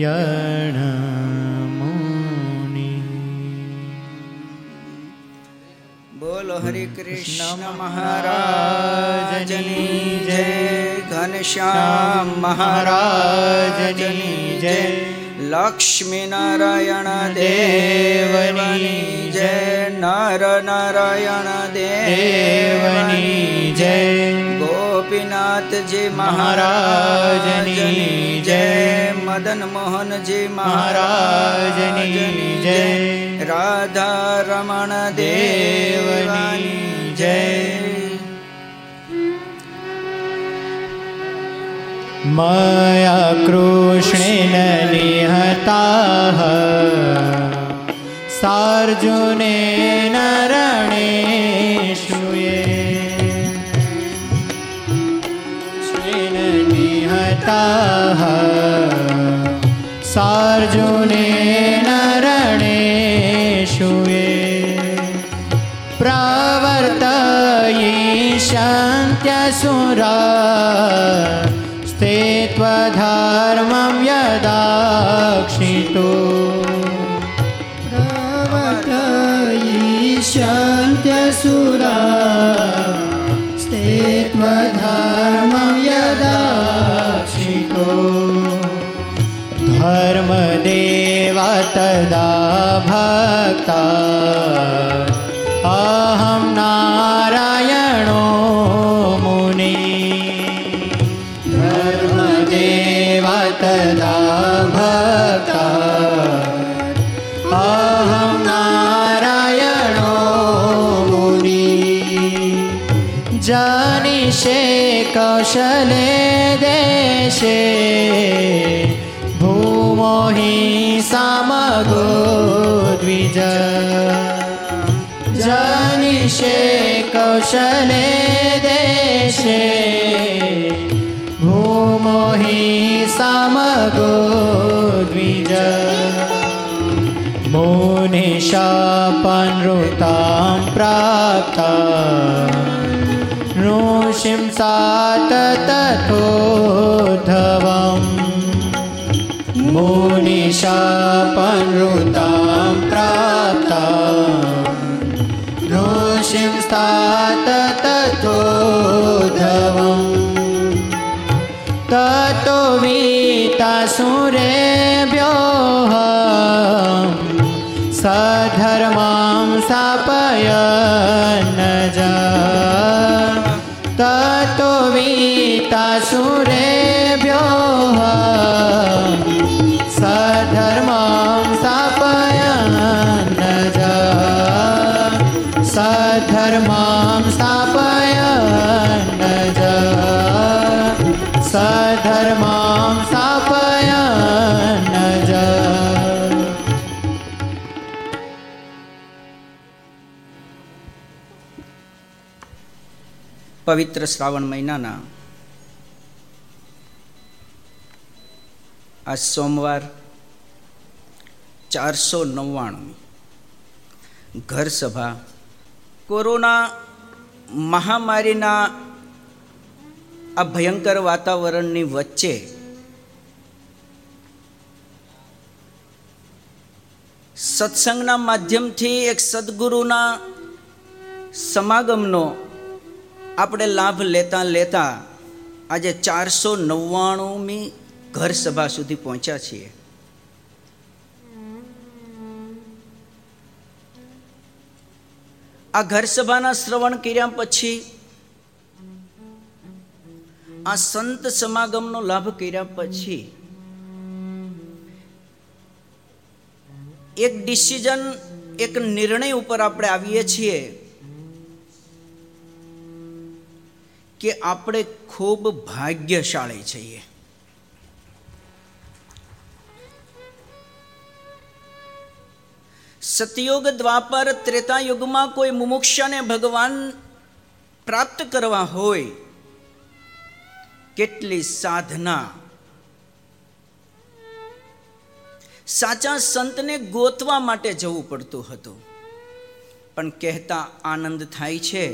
યણમુનિ બોલો હરે કૃષ્ણ મહારાજની જય. ઘનશ્યામ મહારાજની જય. લક્ષ્મીનારાયણ દેવની જય. નર નારાયણ દેવની જય. ગોપીનાથજી મહારાજની જય. મદન મોહનજી મહારાજની જય. રાધા રમણ દેવની જય. મયા કૃષ્ણેન નિહતા સાર્જુને નરણે निहताः सार्जुनेन रणेषु ये प्रवर्तयिष्यन्त्यसुरा स्ते त्वधर्मं यदाक्षितो प्रवर्तयिष्यन्त्यसुरा स्ते त्वधर्मं तदा भक्ता अहं नारायणो मुनि धर्मदेवा तदा भक्ता अहं नारायणो मुनि जानिषे कौशले देशे भूमो हि सामगो द्विज जानिषे कौशले देशे भूमो हि सामगो द्विज मुनिशापनृतां प्राप्ता ऋषिं सात तथोद्धवम् मुनिशापनृतां પવિત્ર શ્રાવણ મહિનાના આ સોમવાર ચારસો નવ્વાણું ઘર સભા કોરોના મહામારીના આ ભયંકર વાતાવરણની વચ્ચે સત્સંગના માધ્યમથી એક સદગુરુના સમાગમનો આપણે લાભ લેતા લેતા આજે ચારસો નવ્વાણુંમી ઘર સભા સુધી પહોંચ્યા છીએ. આ ઘર સભાના શ્રવણ કર્યા પછી, આ સંત સમાગમનો લાભ કર્યા પછી, એક ડિસિઝન એક નિર્ણય ઉપર આપણે આવીએ છીએ. કે આપણે ખૂબ ભાગ્યશાળી છીએ. સતયુગ દ્વાપર ત્રેતા યુગમાં કોઈ મુમુક્ષાને ભગવાન પ્રાપ્ત કરવા હોય, કેટલી સાધના. સાચા સંતને ગોતવા માટે જવું પડતું હતું. પણ કહેતા આનંદ થાય છે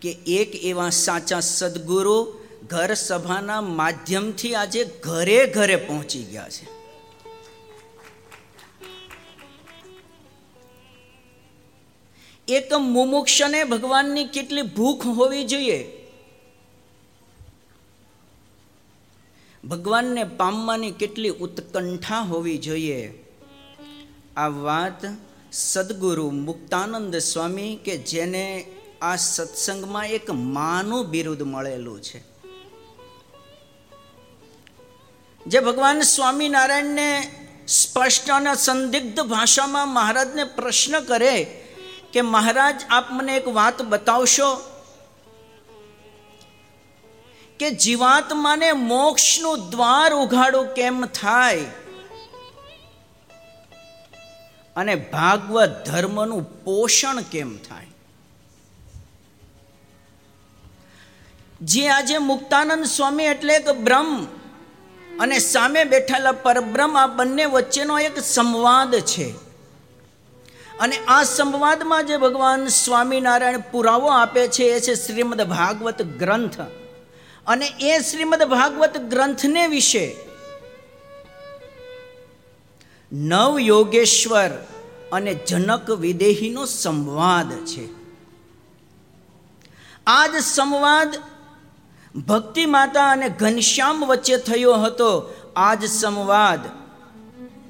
કે એક એવા સાચા સદગુરુ ઘર સભાના માધ્યમથી આજે ઘરે ઘરે પહોંચી ગયા છે. એક મુમુક્ષને ભગવાનની કેટલી ભૂખ હોવી જોઈએ? ભગવાનને પામવાની કેટલી ઉત્કંઠા હોવી જોઈએ? આ વાત સદગુરુ મુક્તાનંદ સ્વામી કે જેને આ સત્સંગમાં એક માનું બિરુદ મળેલું છે. જે ભગવાન સ્વામિનારાયણને સ્પષ્ટ અને સંદિગ્ધ ભાષામાં મહારાજને પ્રશ્ન કરે કે મહારાજ, આપ મને એક વાત બતાવશો? કે જીવાત્માને મોક્ષનું દ્વાર ઉઘાડું કેમ થાય? અને ભાગવત ધર્મનું પોષણ કેમ થાય? જે આજે મુક્તાનંદ સ્વામી એટલે કે બ્રહ્મ અને સામે બેઠેલા પરબ્રહ્મ આ બંને વચ્ચેનો એક સંવાદ છે. અને આ સંવાદમાં જે ભગવાન સ્વામિનારાયણ પુરાવો આપે છે એ છે શ્રીમદ ભાગવત ગ્રંથ. અને એ શ્રીમદ ભાગવત ગ્રંથને વિશે નવ યોગેશ્વર અને જનક વિદેહીનો સંવાદ છે. આજ સંવાદ ભક્તિ માતા અને ઘનશ્યામ વચ્ચે થયો હતો આજ સંવાદ.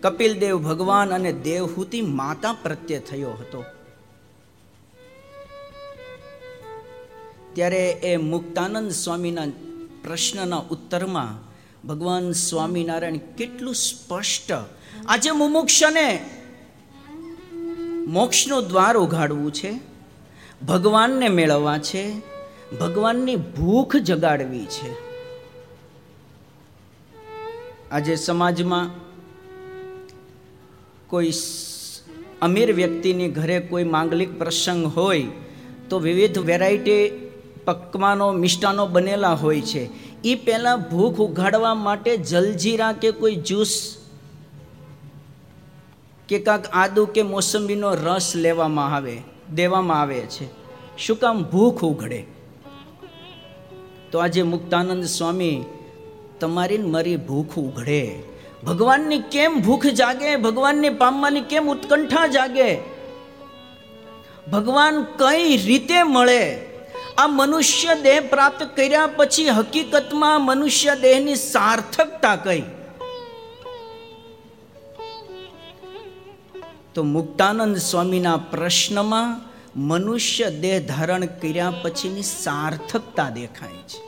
કપિલદેવ ભગવાન અને દેવહૂતિ માતા પ્રત્યે થયો હતો. ત્યારે એ મુક્તાનંદ સ્વામીના પ્રશ્નના ઉત્તરમાં ભગવાન સ્વામિનારાયણ કેટલું સ્પષ્ટ, આજે મુમુક્ષને મોક્ષનું દ્વાર ઉઘાડવું છે, ભગવાનને મેળવવા છે ભગવાનની ભૂખ જગાડવી છે. આજે સમાજમાં કોઈ અમીર વ્યક્તિની ઘરે કોઈ માંગલિક પ્રસંગ હોય, તો વિવિધ વેરાયટી પકવાનો, મિષ્ટાનો બનેલા હોય છે. એ પહેલાં ભૂખ ઉઘાડવા માટે જલજીરા કે કોઈ જ્યુસ કે કાંક આદુ કે મોસંબીનો રસ લેવામાં આવે, દેવામાં આવે છે. શું કામ ભૂખ ઉઘડે? તો આજે મુક્તાનંદ સ્વામી તમારી મારી ભૂખ ઉઘડે. ભગવાનની કેમ ભૂખ જાગે? ભગવાનને પામવાની કેમ ઉત્કંઠા જાગે? ભગવાન કઈ રીતે મળે? આ મનુષ્ય દેહ પ્રાપ્ત કર્યા પછી હકીકતમાં મનુષ્ય દેહની સાર્થકતા કઈ? તો મુક્તાનંદ સ્વામીના પ્રશ્નમાં મનુષ્ય દેહ ધારણ કર્યા પછીની સાર્થકતા દેખાય છે.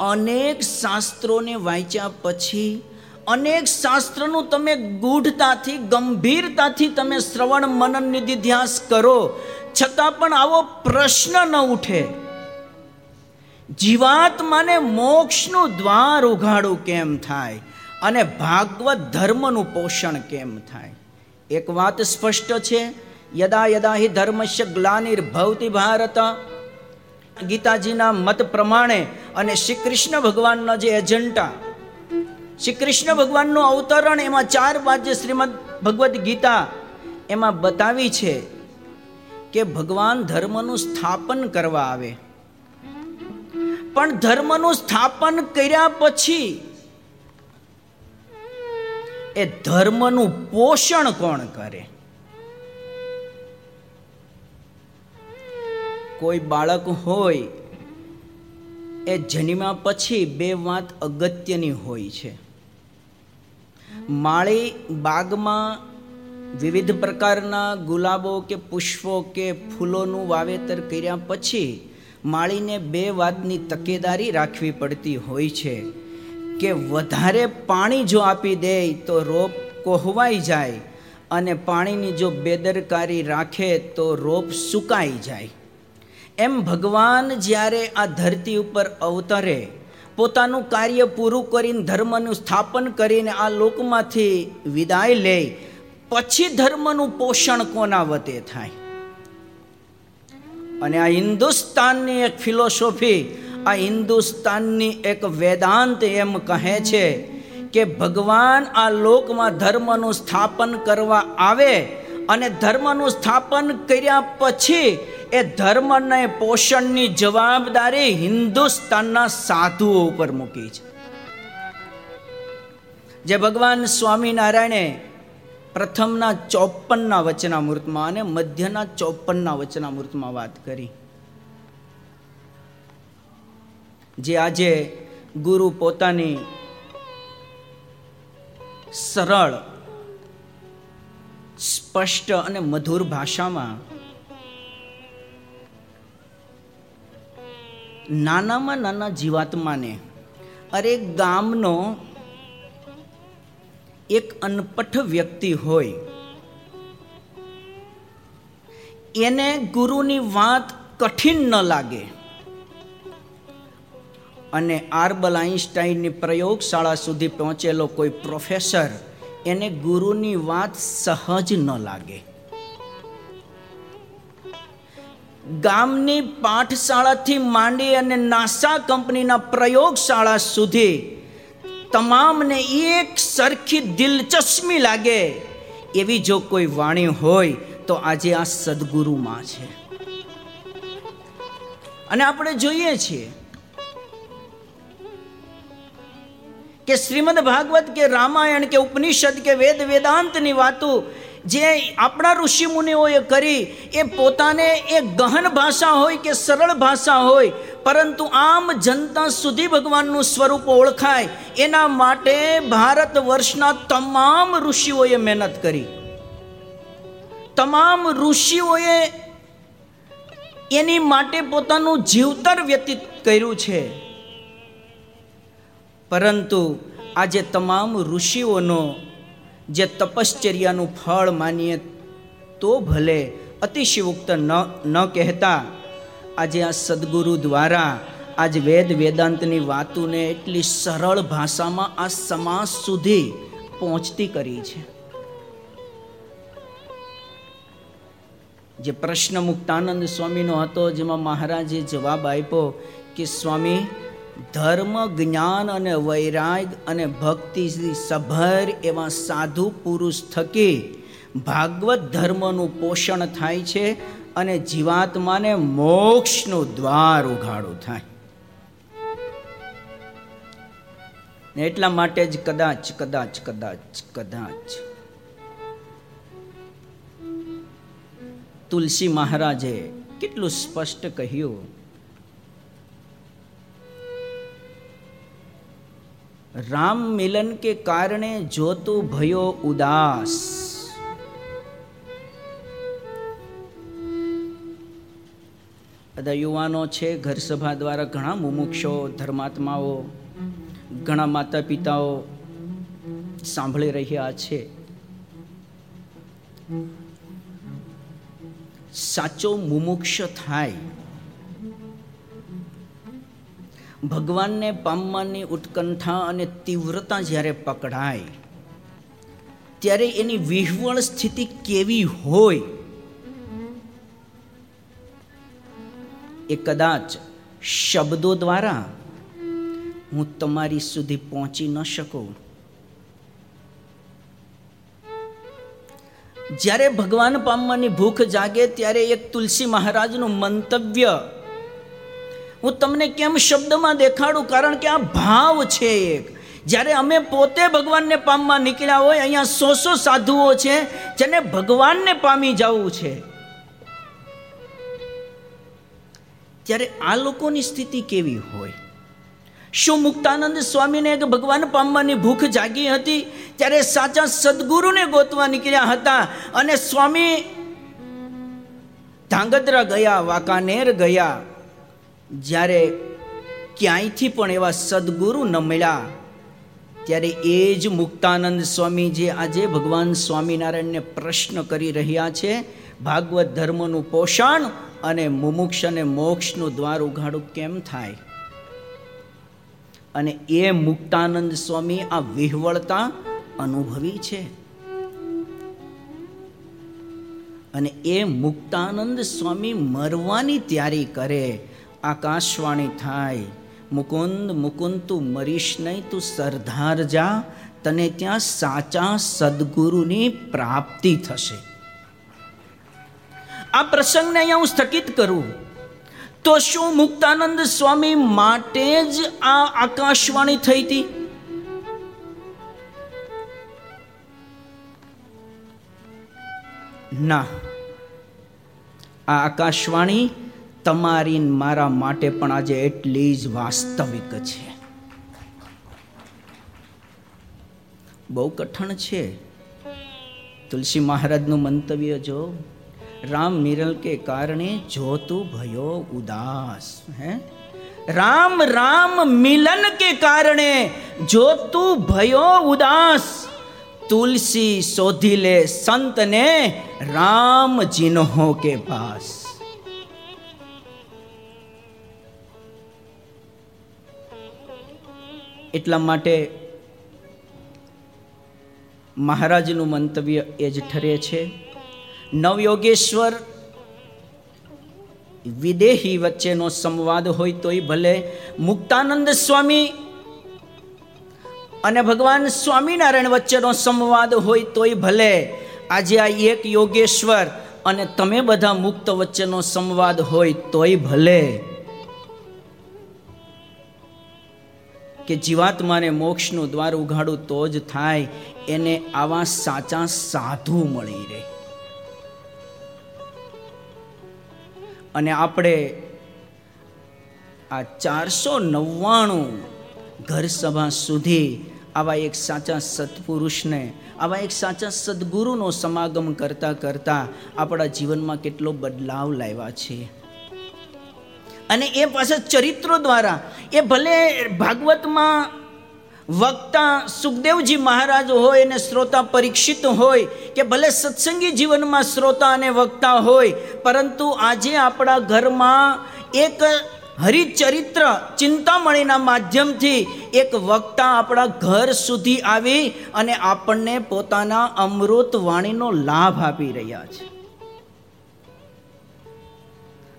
અનેક શાસ્ત્રોને વાંચ્યા પછી, અનેક શાસ્ત્રનું તમે ગૂઢતાથી, ગંભીરતાથી તમે શ્રવણ મનન નિધિધ્યાસ કરો, છતાં પણ આવો પ્રશ્ન ન ઉઠે. જીવાત્માને મોક્ષનું દ્વાર ઉઘાડું કેમ થાય? અને ભાગવત ધર્મનું પોષણ કેમ થાય? એક વાત સ્પષ્ટ છે, યદા યદા હિ ધર્મસ્ય ગ્લાનિર્ભવતી ભારત. ગીતાજીના મત પ્રમાણે અને શ્રી કૃષ્ણ ભગવાનના જે એજન્ટા શ્રી કૃષ્ણ ભગવાનનું અવતરણ એમાં ચાર બાદ જે શ્રીમદ ભગવદ્ ગીતા એમાં બતાવી છે કે ભગવાન ધર્મનું સ્થાપન કરવા આવે. પણ ધર્મનું સ્થાપન કર્યા પછી એ ધર્મનું પોષણ કોણ કરે? કોઈ બાળક હોય, એ જન્મ્યા પછી બે વાત અગત્યની હોય છે. માળી બાગમાં વિવિધ પ્રકારના ગુલાબો કે પુષ્પો કે ફૂલોનું વાવેતર કર્યા પછી માળીને બે વાતની તકેદારી રાખવી પડતી હોય છે. કે વધારે પાણી જો આપી દે તો રોપ કોહવાઈ જાય અને પાણીની જો બેદરકારી રાખે તો રોપ સુકાઈ જાય. એમ ભગવાન જ્યારે આ ધરતી ઉપર અવતરે, પોતાનું કાર્ય પૂરું કરીને ધર્મનું સ્થાપન કરીને આ લોકમાંથી વિદાય લે, પછી ધર્મનું પોષણ કોના વતે થાય? અને આ હિન્દુસ્તાનની એક ફિલોસોફી આ હિન્દુસ્તાનની એક વેદાંત એમ કહે છે કે ભગવાન આ લોકમાં ધર્મનું સ્થાપન કરવા આવે અને ધર્મનું સ્થાપન કર્યા પછી એ ધર્મને પોષણની જવાબદારી હિન્દુસ્તાનના સાધુઓ ઉપર મૂકી છે. જે ભગવાન સ્વામિનારાયણે પ્રથમના ચોપનના વચનામૃતમાં અને મધ્યના ચોપનના વચનામૃતમાં વાત કરી. જે આજે ગુરુ પોતાની સરળ, સ્પષ્ટ અને મધુર ભાષામાં નાનામાં નાના જીવાત્માને અરે ગામનો એક અનપઠ વ્યક્તિ હોય, એને ગુરુની વાત કઠિન ન લાગે. અને આર્બલ આઈન્સ્ટાઈનની પ્રયોગશાળા સુધી પહોંચેલો કોઈ પ્રોફેસર એને ગુરુની વાત સહજ ન લાગે. ગામની પાઠશાળાથી માંડી અને નાસા કંપનીના પ્રયોગશાળા સુધી તમામને એક સરખી દિલચસ્મી લાગે એવી જો કોઈ વાણી હોય તો આજે આ સદગુરુમાં છે. અને આપણે જોઈએ છીએ કે શ્રીમદ ભાગવત કે રામાયણ કે ઉપનિષદ કે વેદ વેદાંતની વાતો જે આપણા ઋષિ મુનિઓએ કરી, એ પોતાને એ ગહન ભાષા હોય કે સરળ ભાષા હોય, પરંતુ આમ જનતા સુધી ભગવાનનું સ્વરૂપ ઓળખાય, એના માટે ભારત વર્ષના તમામ ઋષિઓએ મહેનત કરી. તમામ ઋષિઓએ એની માટે પોતાનું જીવતર વ્યતીત કર્યું છે. પરંતુ આજે તમામ ઋષિઓનો જે તપશ્ચર્યાનું ફળ માનીએ તો ભલે અતિશયોક્ત ન ન કહેતા. આજે આ સદગુરુ દ્વારા આજ વેદ વેદાંતની વાતોને એટલી સરળ ભાષામાં આ સમાજ સુધી પહોંચતી કરી છે. જે પ્રશ્ન મુક્તાનંદ સ્વામીનો હતો, જેમાં મહારાજે જવાબ આપ્યો કે, સ્વામી ધર્મ, જ્ઞાન અને વૈરાગ અને ભક્તિથી સભર એવા સાધુ પુરુષ થકી ભાગવત ધર્મનું પોષણ થાય છે અને જીવાત્માને મોક્ષનું દ્વાર ઉઘાડું થાય. એટલા માટે જ કદાચ કદાચ કદાચ કદાચ તુલસી મહારાજે કેટલું સ્પષ્ટ કહ્યું રામ મિલન કે કારણે જોતો ભયો ઉદાસ. બધા યુવાનો છે, ઘર સભા દ્વારા ઘણા મુમુક્ષો, ધર્માત્માઓ, ઘણા માતા પિતાઓ સાંભળી રહ્યા છે. સાચો મુમુક્ષ થાય. ભગવાનને પામવાની ઉત્કંઠા અને તીવ્રતા જ્યારે પકડાય, ત્યારે એની વિહવળ સ્થિતિ કેવી હોય એ કદાચ શબ્દો દ્વારા હું તમારી સુધી પહોંચી ન શકું. જ્યારે ભગવાન પામવાની ભૂખ જાગે, ત્યારે એક તુલસી મહારાજનું મંતવ્ય હું તમને કેમ શબ્દમાં દેખાડું? કારણ કે આ ભાવ છે એક. જ્યારે અમે પોતે ભગવાનને પામવા નીકળ્યા હોય, અહીંયા સો સો સાધુઓ છે જેને ભગવાનને પામી જવું છે. ત્યારે આ લોકોની સ્થિતિ કેવી હોય? શું મુક્તાનંદ સ્વામીને એક ભગવાન પામવાની ભૂખ જાગી હતી? ત્યારે સાચા સદગુરુને ગોતવા નીકળ્યા હતા અને સ્વામી ધાંગધ્રા ગયા, વાંકાનેર ગયા. જ્યારે ક્યાંયથી પણ એવા સદગુરુ ન મળ્યા, ત્યારે એ જ મુક્તાનંદ સ્વામી જે આજે ભગવાન સ્વામિનારાયણને પ્રશ્ન કરી રહ્યા છે, ભાગવત ધર્મનું પોષણ અને મુમુક્ષ અને મોક્ષનું દ્વાર ઉઘાડું કેમ થાય? અને એ મુક્તાનંદ સ્વામી આ વિહવળતા અનુભવી છે. અને એ મુક્તાનંદ સ્વામી મરવાની તૈયારી કરે આકાશવાણી થાય. મુકુંદ મુકુંદ તું મરીશ નહીં, તું સરદાર જા. તને ત્યાં સાચા સદગુરુની પ્રાપ્તિ થશે. આ પ્રસંગને અહીંયા હું સ્થગિત કરું. તો શું મુક્તાનંદ સ્વામી માટે જ આ આકાશવાણી થઈ હતી? ના. આ આકાશવાણી તમારી મારા માટે પણ આજે એટલી જ વાસ્તવિક છે. બહુ કઠણ છે. તુલસી મહારાજનું મંતવ્ય જો, રામ મિરલ કે કારણે જોતું ભયો ઉદાસ, હે? રામ રામ મિલન કે કારણે જોતું ભયો ઉદાસ, તુલસી શોધી લે સંતને રામ જીન્હો કે પાસ. એટલા માટે મહારાજનું મંતવ્ય એ જ ઠરે છે, નવયોગેશ્વર, વિદેહી વચ્ચેનો સંવાદ હોય તોય ભલે મુક્તાનંદ સ્વામી અને ભગવાન સ્વામિનારાયણ વચ્ચેનો સંવાદ હોય તોય ભલે, આજે આ એક યોગેશ્વર અને તમે બધા મુક્ત વચ્ચેનો સંવાદ હોય તોય ભલે. કે જીવાત્માને મોક્ષનું દ્વાર ઉઘાડું તો જ થાય, એને આવા સાચા સાધુ મળી રહે. અને આપણે આ ચારસો નવ્વાણું ઘર સભા સુધી આવા એક સાચા સત્પુરુષને, આવા એક સાચા સદગુરુનો સમાગમ કરતા કરતા આપણા જીવનમાં કેટલો બદલાવ લાવ્યા છે અને એ પાછા ચરિત્રો દ્વારા, એ ભલે ભાગવતમાં વક્તા સુખદેવજી મહારાજ હોય અને શ્રોતા પરીક્ષિત હોય, કે ભલે સત્સંગી જીવનમાં શ્રોતા અને વક્તા હોય, પરંતુ આજે આપણા ઘરમાં એક હરિચરિત્ર ચિંતામણીના માધ્યમથી એક વક્તા આપણા ઘર સુધી આવી અને આપણને પોતાના અમૃત વાણીનો લાભ આપી રહ્યા છે.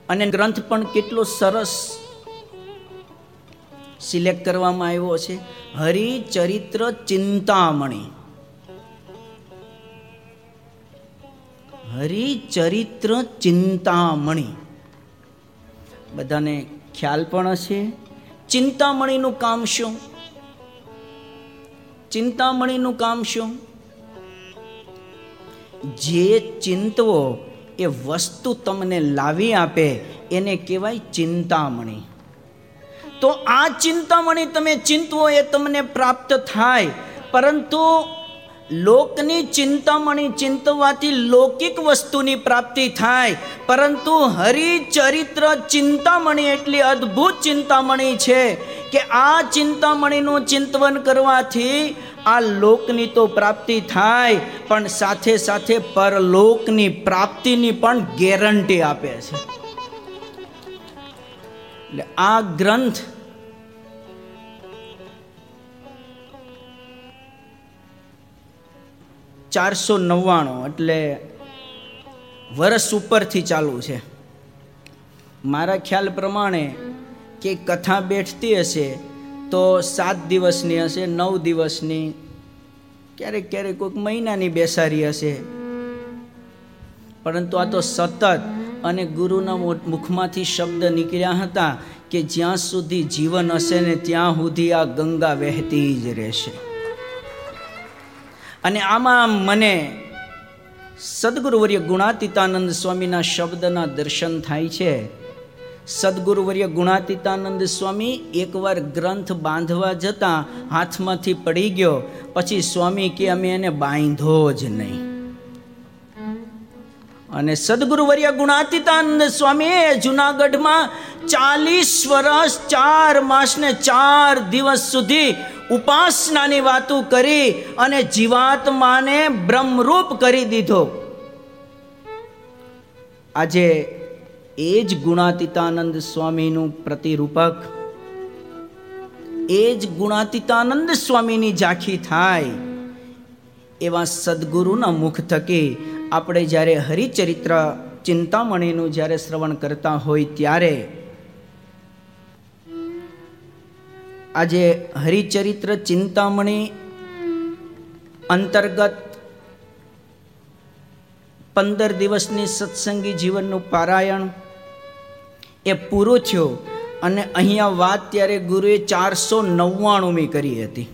અને ગ્રંથ પણ કેટલો સરસ સિલેક્ટ કરવામાં આવ્યો છે. હરિચરિત્ર ચિંતામણી. હરિચરિત્ર ચિંતામણી. બધાને ખ્યાલ પણ હશે. ચિંતામણીનું કામ શું? ચિંતામણીનું કામ શું? જે ચિંતવો એ વસ્તુ તમને લાવી આપે, એને કહેવાય ચિંતામણી. તો આ ચિંતામણી તમે ચિંતવો એ તમને પ્રાપ્ત થાય, પરંતુ લોકની ચિંતામણી ચિંતવાથી લૌકિક વસ્તુની પ્રાપ્તિ થાય, પરંતુ હરિચરિત્ર ચિંતામણી એટલી અદ્ભુત ચિંતામણી છે કે આ ચિંતામણીનું ચિંતવન કરવાથી આ લોકની તો પ્રાપ્તિ થાય, પણ સાથે સાથે પરલોકની પ્રાપ્તિની પણ ગેરંટી આપે છે. આ ગ્રંથ ચારસો નવ્વાણું એટલે વર્ષ ઉપરથી ચાલુ છે. મારા ખ્યાલ પ્રમાણે કે કથા બેઠતી હશે તો સાત દિવસની હશે, નવ દિવસની, ક્યારેક ક્યારેક કોઈક મહિનાની બેસારી હશે. પરંતુ આ તો સતત અને ગુરુના મુખમાંથી શબ્દ નીકળ્યા હતા કે જ્યાં સુધી જીવન હશે ને ત્યાં સુધી આ ગંગા વહેતી જ રહેશે. અને આમાં મને સદગુરુવર્ય ગુણાતીતાનંદ સ્વામીના શબ્દના દર્શન થાય છે. સદગુરુવર્ય ગુણાતીતાનંદ સ્વામી એકવાર ગ્રંથ બાંધવા જતાં હાથમાંથી પડી ગયો. પછી સ્વામી કે અમે એને બાંધો જ નહીં. અને સદગુરુવર્ય ગુણાતીતાનંદ સ્વામીએ જુનાગઢમાં ચાલીસ વર્ષ ચાર માસ ને ચાર દિવસ સુધી ઉપાસનાની વાતો કરી અને જીવાત્માને બ્રહ્મરૂપ કરી દીધો. આજે એ જ ગુણાતીતાનંદ સ્વામીનું પ્રતિરૂપક, એ જ ગુણાતીતાનંદ સ્વામીની ઝાંખી થાય, એવા સદગુરુના મુખ થકી આપણે જ્યારે હરિચરિત્ર ચિંતામણીનું જ્યારે શ્રવણ કરતા હોય ત્યારે આજે હરિચરિત્ર ચિંતામણી અંતર્ગત પંદર દિવસની સત્સંગી જીવનનું પારાયણ એ પૂરું થયું અને અહીંયા વાત ત્યારે ગુરુએ ચારસો નવ્વાણુંમી કરી હતી.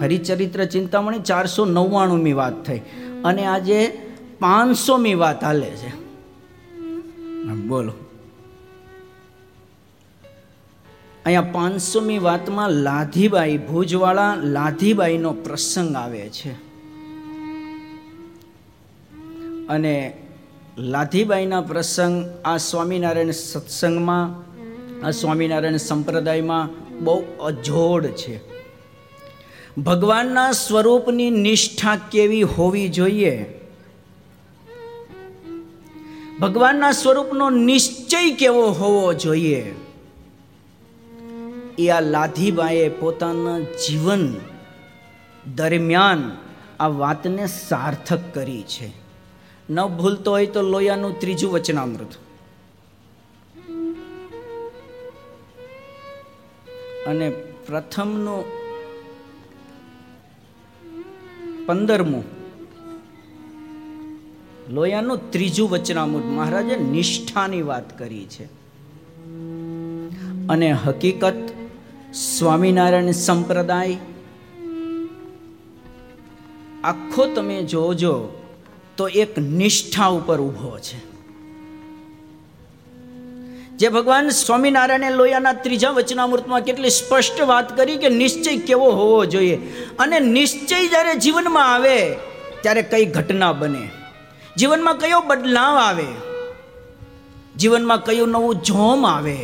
હરિચરિત્ર ચિંતામણી ચારસો નવ્વાણુંમી વાત થઈ. અને આજે પાંચસોમી વાત હાલે છે. બોલો. અહીંયા પાંચસોમી વાતમાં લાધીબાઈ ભુજવાળા લાધીબાઈનો પ્રસંગ આવે છે. અને લાધીબાઈના પ્રસંગ આ સ્વામિનારાયણ સત્સંગમાં, આ સ્વામિનારાયણ સંપ્રદાયમાં બહુ અજોડ છે. ભગવાનના સ્વરૂપની નિષ્ઠા કેવી હોવી જોઈએ? ભગવાનના સ્વરૂપનો નિશ્ચય કેવો હોવો જોઈએ? એ આ લાધીબાઈએ પોતાના જીવન દરમિયાન આ વાતને સાર્થક કરી છે. ન ભૂલતો હોય તો લોયાનું ત્રીજું વચનામૃત. અને પ્રથમનું પંદરમું. લોયાનું ત્રીજું વચનામૃત મહારાજે નિષ્ઠાની વાત કરી છે. અને હકીકત સ્વામિનારાયણ સંપ્રદાય આખો તમે જોજો તો એક નિષ્ઠા ઉપર ઊભો છે. જે ભગવાન સ્વામિનારાયણે લોયાના ત્રીજા વચનામૃતમાં કેટલી સ્પષ્ટ વાત કરી કે નિશ્ચય કેવો હોવો જોઈએ. અને નિશ્ચય જ્યારે જીવનમાં આવે, ત્યારે કઈ ઘટના બને? જીવનમાં કયો બદલાવ આવે? જીવનમાં કયું નવું જોમ આવે?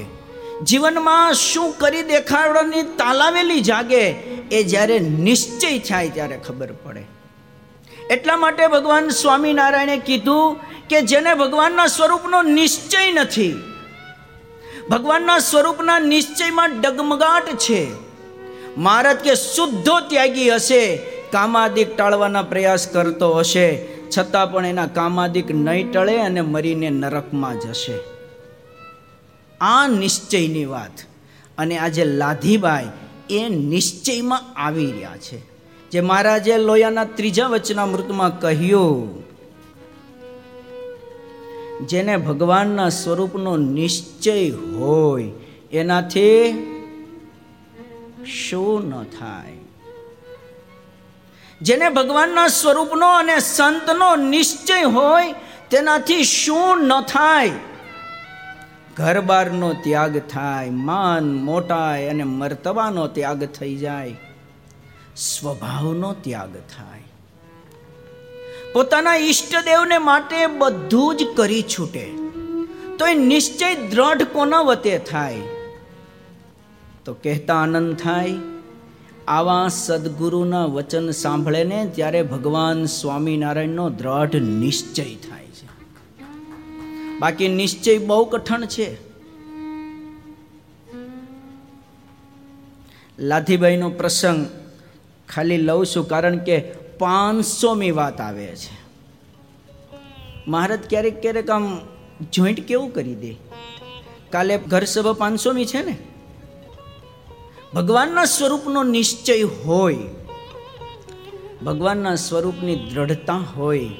જીવનમાં શું કરી દેખાડવાની તાલાવેલી જાગે, એ જ્યારે નિશ્ચય થાય ત્યારે ખબર પડે. એટલા માટે ભગવાન સ્વામિનારાયણે કીધું કે જેને ભગવાનના સ્વરૂપનો નિશ્ચય નથી ભગવાનના સ્વરૂપના નિશ્ચયમાં ડગમગાટ છે. મહારાજ કે શુદ્ધો ત્યાગી હશે, કામાદિક ટાળવાના પ્રયાસ કરતો હશે, છતાં પણ એના કામાદિક નહીં ટળે અને મરીને નરકમાં જશે. આ નિશ્ચયની વાત અને આજે લાધીબાઈ એ નિશ્ચયમાં આવી રહ્યા છે. જે મહારાજે લોયાના ત્રીજા વચનામૃતમાં કહ્યું જેને ભગવાનના સ્વરૂપનો નિશ્ચય હોય, એનાથી શું ન થાય? જેને ભગવાનના સ્વરૂપનો અને સંતનો નિશ્ચય હોય, તેનાથી શું ન થાય? ઘર બારનો ત્યાગ થાય, માન મોટાય અને મર્તબાનો ત્યાગ થઈ જાય. સ્વભાવનો ત્યાગ થાય. પોતાના ઈષ્ટદેવને માટે બધું જ કરી છૂટે. તો એ નિશ્ચય દ્રઢ કોના વતે થાય? તો કહેતા આનંદ થાય, આવા સદગુરુના વચન સાંભળે ને ત્યારે ભગવાન સ્વામિનારાયણનો દ્રઢ નિશ્ચય થાય છે. બાકી નિશ્ચય બહુ કઠણ છે. લાધીભાઈનો પ્રસંગ ખાલી લઉં છું કારણ કે પાંચસોમી વાત આવે છે. મહારાજ ક્યારેક ક્યારેક આમ જોઈન્ટ કેવું કરી દે? કાલે ઘર સભા પાંચસોમી છે ને? ભગવાનના સ્વરૂપનો નિશ્ચય હોય, ભગવાનના સ્વરૂપની દ્રઢતા હોય,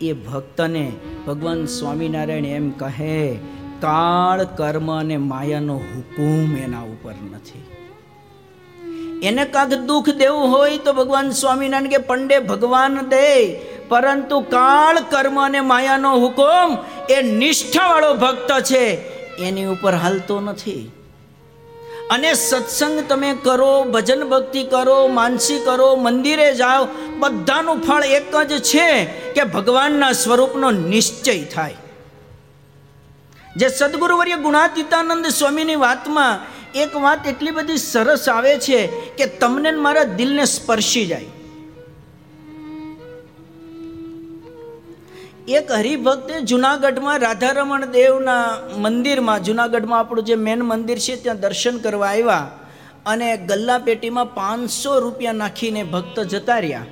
એ ભક્તને ભગવાન સ્વામિનારાયણ એમ કહે, કાળ કર્મ અને માયાનો હુકુમ એના ઉપર નથી. એને કાંક દુઃખ દેવું હોય તો ભગવાન સ્વામિનારાયણ કે, પંડે ભગવાન દે. પરંતુ કાળ, કર્મ અને માયાનો હુકમ એ નિષ્ઠાવાળો ભક્ત છે. એની ઉપર હાલતો નથી. અને સત્સંગ તમે કરો, ભજન ભક્તિ કરો, માનસી કરો, મંદિરે જાઓ, બધાનું ફળ એક જ છે કે ભગવાનના સ્વરૂપનો નિશ્ચય થાય. જે સદગુરુવર્ય ગુણાતીતાનંદ સ્વામીની વાતમાં એક વાત એટલી બધી સરસ આવે છે કે તમને મારા દિલને સ્પર્શી જાય. એક હરિભક્તે જુનાગઢમાં રાધારમણ દેવના મંદિરમાં, જુનાગઢમાં આપણું જે મેન મંદિર છે, ત્યાં દર્શન કરવા આવ્યા અને ગલ્લા પેટીમાં પાંચસો રૂપિયા નાખીને ભક્ત જતા રહ્યા.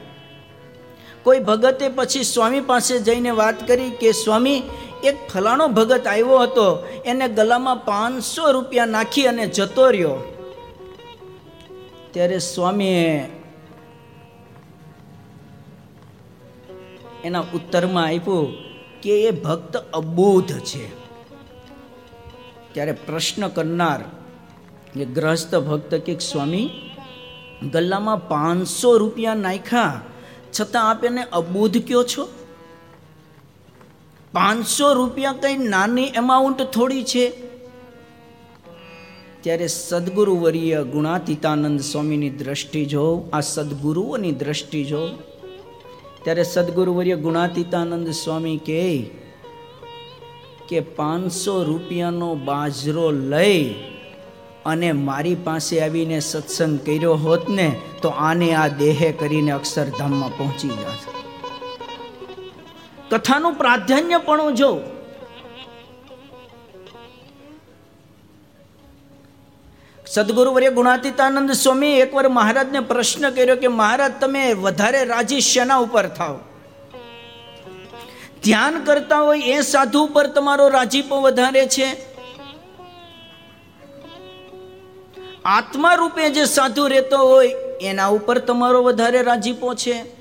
કોઈ ભગતે પછી સ્વામી પાસે જઈને વાત કરી કે, સ્વામી એક ફલાણો ભગત આવ્યો હતો, એને ગલામાં પાંચસો રૂપિયા નાખી અને જતો રહ્યો. ત્યારે સ્વામીએ એના ઉત્તરમાં આપ્યું કે એ ભક્ત અબોધ છે. ત્યારે પ્રશ્ન કરનાર એ ગ્રસ્ત ભક્ત કે સ્વામી ગલ્લામાં પાંચસો રૂપિયા નાખ્યા, છતાં આપ એને અબોધ કયો છો? પાંચસો રૂપિયા કંઈ નાની એમાઉન્ટ થોડી છે? ત્યારે સદગુરુ વર્ય ગુણાતીતાનંદ સ્વામીની દ્રષ્ટિ જો આ સદગુરુઓની દ્રષ્ટિ જો ત્યારે સદગુરુવર્ય ગુણાતીતાનંદ સ્વામી કહે કે પાંચસો રૂપિયાનો બાજરો લઈ અને મારી પાસે આવીને સત્સંગ કર્યો હોત ને, તો આને આ દેહે કરીને અક્ષરધામમાં પહોંચી જાત. કથાનું પ્રાધાન્ય પણ જો સદગુરુ વર્ય ગુણાતીતાનંદ સ્વામી એકવાર મહારાજને પ્રશ્ન કર્યો કે મહારાજ, તમે વધારે રાજી શેના ઉપર થાવ ધ્યાન કરતા હોય એ સાધુ ઉપર તમારો રાજીપો વધારે છે? આત્મા રૂપે જે સાધુ રહેતો હોય એના ઉપર તમારો વધારે રાજીપો છે?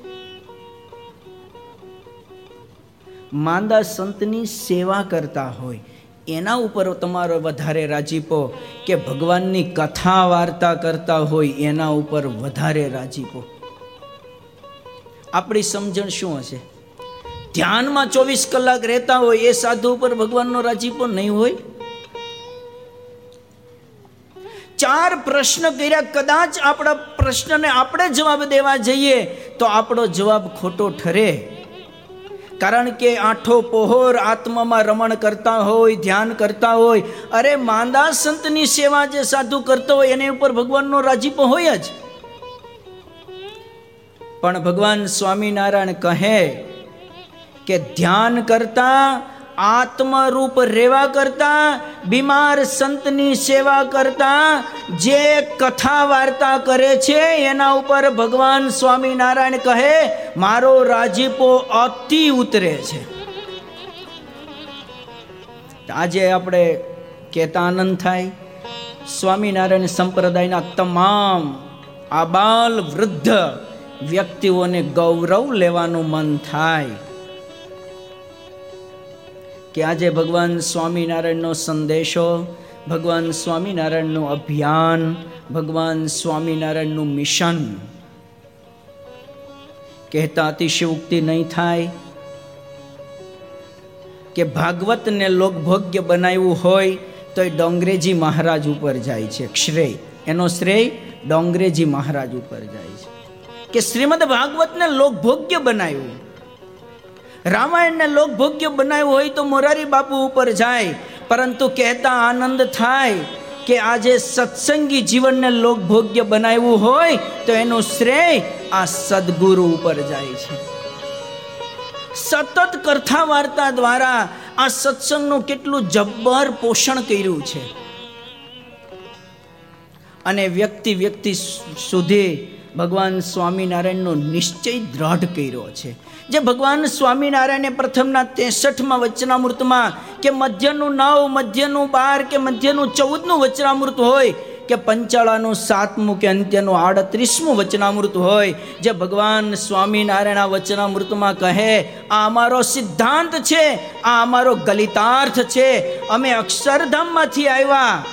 માંદા સંતની સેવા કરતા હોય. એના ઉપર તમારો વધારે રાજીપો કે ભગવાનની કથા વાર્તા કરતા હોય એના ઉપર વધારે રાજીપો. આપણી સમજણ શું હશે? ધ્યાનમાં ચોવીસ કલાક રહેતા હોય એ સાધુ ઉપર ભગવાનનો રાજીપો નહીં હોય? ચાર પ્રશ્ન કર્યા, કદાચ આપણા પ્રશ્નને આપણે જવાબ દેવા જઈએ તો આપણો જવાબ ખોટો ઠરે. કારણ કે આઠો પહોર આત્મામાં રમણ કરતા હોય, ધ્યાન કરતા હોય. અરે માંદા સંતની સેવા જે સાધુ કરતો હોય, એની ઉપર ભગવાનનો રાજીપો હોય જ. પણ ભગવાન સ્વામિનારાયણ કહે કે ધ્યાન કરતા આત્મરૂપ રેવા કરતા, બીમાર સંતની સેવા કરતા, જે કથા વાર્તા કરે છે, એના ઉપર ભગવાન સ્વામિનારાયણ કહે, મારો રાજીપો અતિ ઉતરે છે. આજે આપણે કહેતા આનંદ થાય, સ્વામિનારાયણ સંપ્રદાયના તમામ આબાલ વૃદ્ધ વ્યક્તિઓને ગૌરવ લેવાનું મન થાય. કે આજે ભગવાન સ્વામિનારાયણનો સંદેશો, ભગવાન સ્વામિનારાયણનું અભિયાન, ભગવાન સ્વામિનારાયણનું મિશન. કહેતા અતિશયોક્તિ નહીં થાય કે ભાગવતને લોકભોગ્ય બનાવ્યું હોય તો એ ડોંગરેજી મહારાજ ઉપર જાય છે, શ્રેય. એનો શ્રેય ડોંગરેજી મહારાજ ઉપર જાય છે. કે શ્રીમદ ભાગવતને લોકભોગ્ય બનાવ્યું? રામાયણને લોકભોગ્ય બનાવ્યું હોય તો મોરારી બાપુ ઉપર જાય. પરંતુ કહેતા આનંદ થાય કે આજે સત્સંગી જીવનને લોકભોગ્ય બનાવ્યું હોય તો એનું શ્રેય આ સદગુરુ ઉપર જાય છે. સતત કથા વાર્તા દ્વારા આ સત્સંગનું કેટલું જબ્બર પોષણ કર્યું છે. અને વ્યક્તિ વ્યક્તિ સુધી ભગવાન સ્વામિનારાયણનો નિશ્ચય દ્રઢ કર્યો છે. જે ભગવાન સ્વામિનારાયણે પ્રથમના ત્રેસઠમાં વચનામૃતમાં કે મધ્યનું નવ, મધ્યનું બાર કે મધ્યનું ચૌદનું વચનામૃત હોય કે પંચાળાનું સાતમું કે અંત્યનું આડત્રીસમું વચનામૃત હોય, જે ભગવાન સ્વામિનારાયણ આ વચનામૃતમાં કહે, આ અમારો સિદ્ધાંત છે, આ અમારો ગલિતાર્થ છે. અમે અક્ષરધામમાંથી આવ્યા.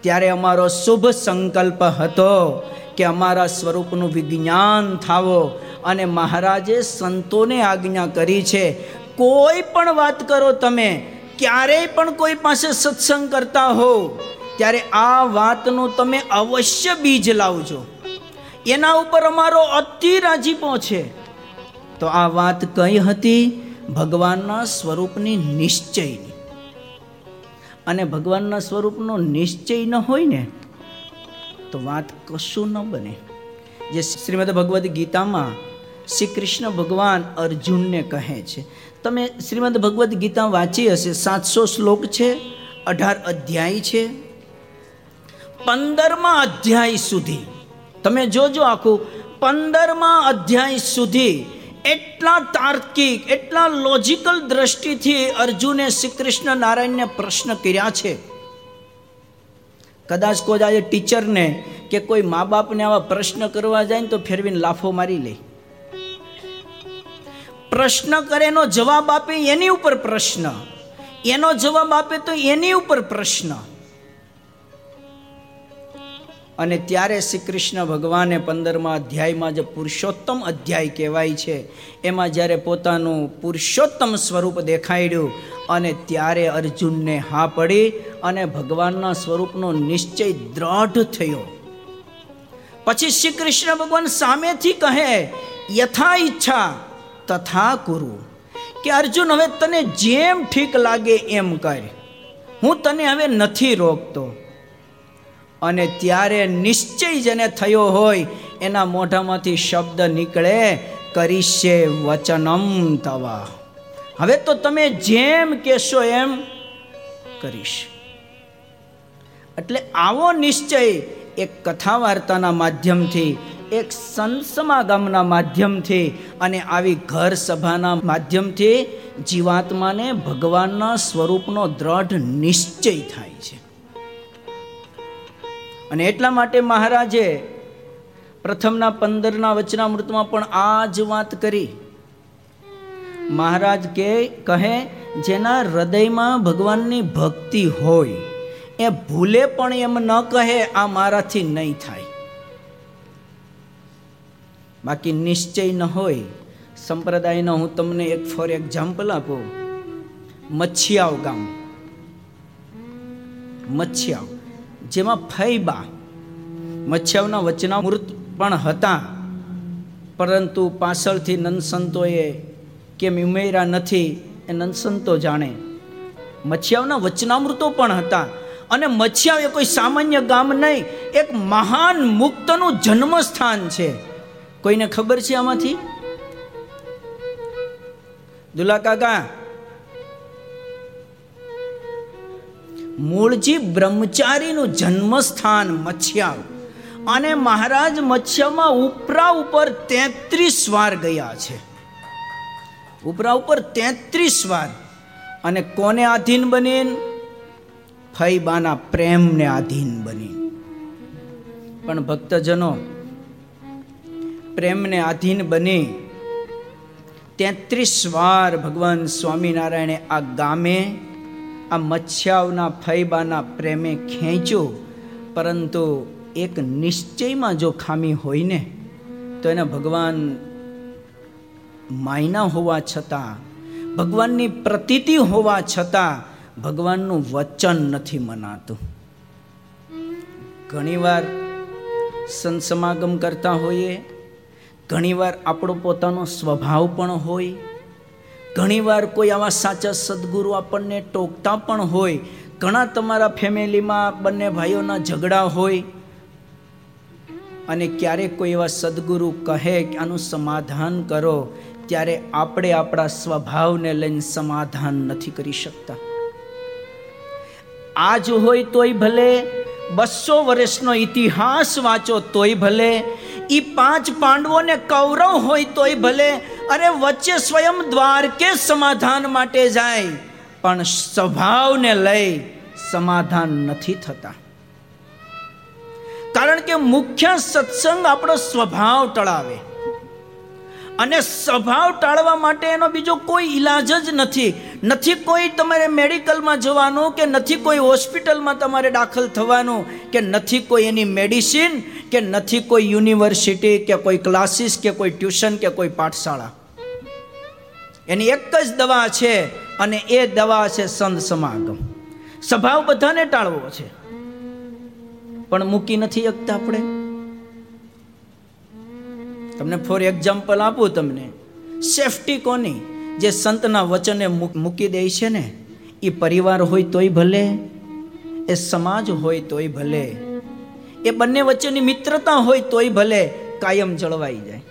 ત્યારે અમારો શુભ સંકલ્પ હતો કે અમારા સ્વરૂપનું વિજ્ઞાન થાવો અને મહારાજે સંતોને આજ્ઞા કરી છે, કોઈ પણ વાત કરો તમે, ક્યારેય પણ કોઈ પાસે સત્સંગ કરતા હો, ત્યારે આ વાતનું તમે અવશ્ય બીજ લાવજો. એના ઉપર અમારો અતિ રાજીપો છે તો આ વાત કઈ હતી? ભગવાનના સ્વરૂપની નિશ્ચયની. અને ભગવાનના સ્વરૂપનો નિશ્ચય ન હોય ને, તો વાત કશું ન બને. જે શ્રીમદ ભગવદ્ ગીતામાં શ્રી કૃષ્ણ ભગવાન અર્જુનને કહે છે. તમે શ્રીમદ ભગવદ્ ગીતા વાંચી હશે, સાતસો શ્લોક છે, અઢાર અધ્યાય છે, પંદરમા અધ્યાય સુધી. તમે જોજો આખું, પંદરમા અધ્યાય સુધી એટલા તાર્કિક, એટલા લોજિકલ દ્રષ્ટિથી અર્જુને શ્રી કૃષ્ણ નારાયણને પ્રશ્ન કર્યા છે. કદાચ કોઈ આજે ટીચરને કે કોઈ મા બાપને આવા પ્રશ્ન કરવા જાય ને તો ફેરવીને લાફો મારી લે. પ્રશ્ન કરે એનો જવાબ આપે એની ઉપર પ્રશ્ન. એનો જવાબ આપે તો એની ઉપર પ્રશ્ન. અને ત્યારે શ્રી કૃષ્ણ ભગવાને પંદરમા અધ્યાયમાં જે પુરુષોત્તમ અધ્યાય કહેવાય છે, એમાં જ્યારે પોતાનું પુરુષોત્તમ સ્વરૂપ દેખાડ્યું અને ત્યારે અર્જુનને હા પડી અને ભગવાનના સ્વરૂપનો નિશ્ચય દ્રઢ થયો. પછી શ્રી કૃષ્ણ ભગવાન સામેથી કહે, યથા ઈચ્છા તથા કુરુ. કે અર્જુન, હવે તને જેમ ઠીક લાગે એમ કર. હું તને હવે નથી રોકતો. અને ત્યારે નિશ્ચય જેને થયો હોય, એના મોઢામાંથી શબ્દ નીકળે, કરીશે વચનમ તવા. હવે તો તમે જેમ કહેશો એમ કરીશ. એટલે આવો નિશ્ચય એક કથા વાર્તાના માધ્યમથી, એક સંત સમાગમના માધ્યમથી અને આવી ઘર સભાના માધ્યમથી જીવાત્માને ભગવાનના સ્વરૂપનો દ્રઢ નિશ્ચય થાય છે. અને એટલા માટે મહારાજે પ્રથમના પંદરના વચનામૃતમાં પણ આ જ વાત કરી. મહારાજ કે, કહે, જેના હૃદયમાં ભગવાનની ભક્તિ હોય, એ ભૂલે પણ એમ ન કહે, આ મારાથી નહીં થાય. બાકી નિશ્ચય ન હોય. સંપ્રદાયનો હું તમને એક ફોર એક્ઝામ્પલ આપું. મચ્છિયાવ ગામ. મચ્છિયાવ. જેમાં ફૈબા મચ્છાવના વચનામૃત પણ હતા. પરંતુ પાછળથી નંદસંતોએ કેમ ઉમેર્યા નથી એ નંદસંતો જાણે. મચ્છિયાઓના વચનામૃતો પણ હતા અને મચ્છિયાઓ એ કોઈ સામાન્ય ગામ નહીં, એક મહાન મુક્તનું જન્મસ્થાન છે. કોઈને ખબર છે આમાંથી? દુલા કાકા મૂળજી બ્રહ્મચારીનું જન્મસ્થાન મચ્છિયાવ અને મહારાજ મચ્છિયામાં ઉપરા ઉપર તેત્રીસ વાર ગયા છે. ઉપરા ઉપર તેત્રીસ વાર. અને કોને આધીન બની ફૈબાના પ્રેમને આધીન બની પણ ભક્તજનો, પ્રેમને આધીન બની તેત્રીસ વાર ભગવાન સ્વામિનારાયણે આ ગામે આ મચ્છાવના ફૈબાના પ્રેમે ખેંચ્યો, પરંતુ એક નિશ્ચયમાં જો ખામી હોય ને, તો એને ભગવાન માયના હોવા છતાં, ભગવાનની પ્રતીતિ હોવા છતાં ભગવાનનું વચન નથી મનાતું. ઘણીવાર સંત કરતા હોઈએ, ઘણીવાર આપણો પોતાનો સ્વભાવ પણ હોય ઘણીવાર કોઈ આવા સાચા સદગુરુ આપણને ટોકતા પણ હોય. ઘણા તમારા ફેમિલીમાં બંને ભાઈઓના ઝઘડા હોય. અને ક્યારેક કોઈ એવા સદગુરુ કહે કે આનું સમાધાન કરો, ત્યારે આપણે આપણા સ્વભાવને લઈને સમાધાન નથી કરી શકતા. આજ હોય તોય ભલે, બસો વર્ષનો ઇતિહાસ વાંચો તોય ભલે એ પાંચ પાંડવોને કૌરવ હોય તોય ભલે, અરે વચ્ચે સ્વયં દ્વારકે સમાધાન માટે જાય, પણ સ્વભાવને લઈ સમાધાન નથી થતા. કારણ કે મુખ્ય સત્સંગ આપણો સ્વભાવ ટળાવે. અને સ્વભાવ ટાળવા માટે એનો બીજો કોઈ ઈલાજ જ નથી. નથી કોઈ તમારે મેડિકલમાં જવાનું કે નથી કોઈ હોસ્પિટલમાં તમારે દાખલ થવાનું, કે નથી કોઈ એની મેડિસિન, કે નથી કોઈ યુનિવર્સિટી, કે કોઈ ક્લાસીસ, કે કોઈ ટ્યુશન, કે કોઈ પાઠશાળા. એની એક જ દવા છે અને એ દવા છે સંત સમાગમ. સ્વભાવ બધાને ટાળવો છે. પણ મૂકી નથી શકતા આપણે. તમને ફોર એક્ઝામ્પલ આપું તમને. સેફટી કોની? જે સંતના વચને મૂકી દે છે ને એ પરિવાર હોય તોય ભલે, એ સમાજ હોય તોય ભલે, એ બંને વચ્ચેની મિત્રતા હોય તોય ભલે, કાયમ જળવાઈ જાય.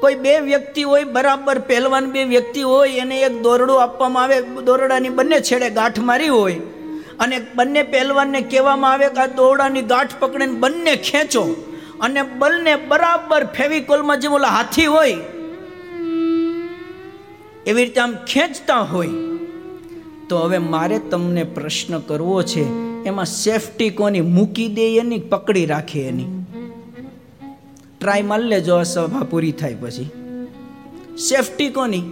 કોઈ બે વ્યક્તિ હોય, બરાબર પહેલવાન બે વ્યક્તિ હોય, એને એક દોરડું આપવામાં આવે, દોરડાની બંને છેડે ગાંઠ મારી હોય, અને બંને પહેલવાનને કહેવામાં આવે કે આ દોરડાની ગાંઠ પકડીને બંને ખેંચો. અને બલને બરાબર ફેવિકોલમાં જેમ ઓલા હાથી હોય, એવી રીતે આમ ખેંચતા હોય, તો હવે મારે તમને પ્રશ્ન કરવો છે, એમાં સેફટી કોની? મૂકી દે એની પકડી રાખે એની? ટ્રાય માર લેજો, આ સભા પૂરી થાય પછી. સેફટી કોની?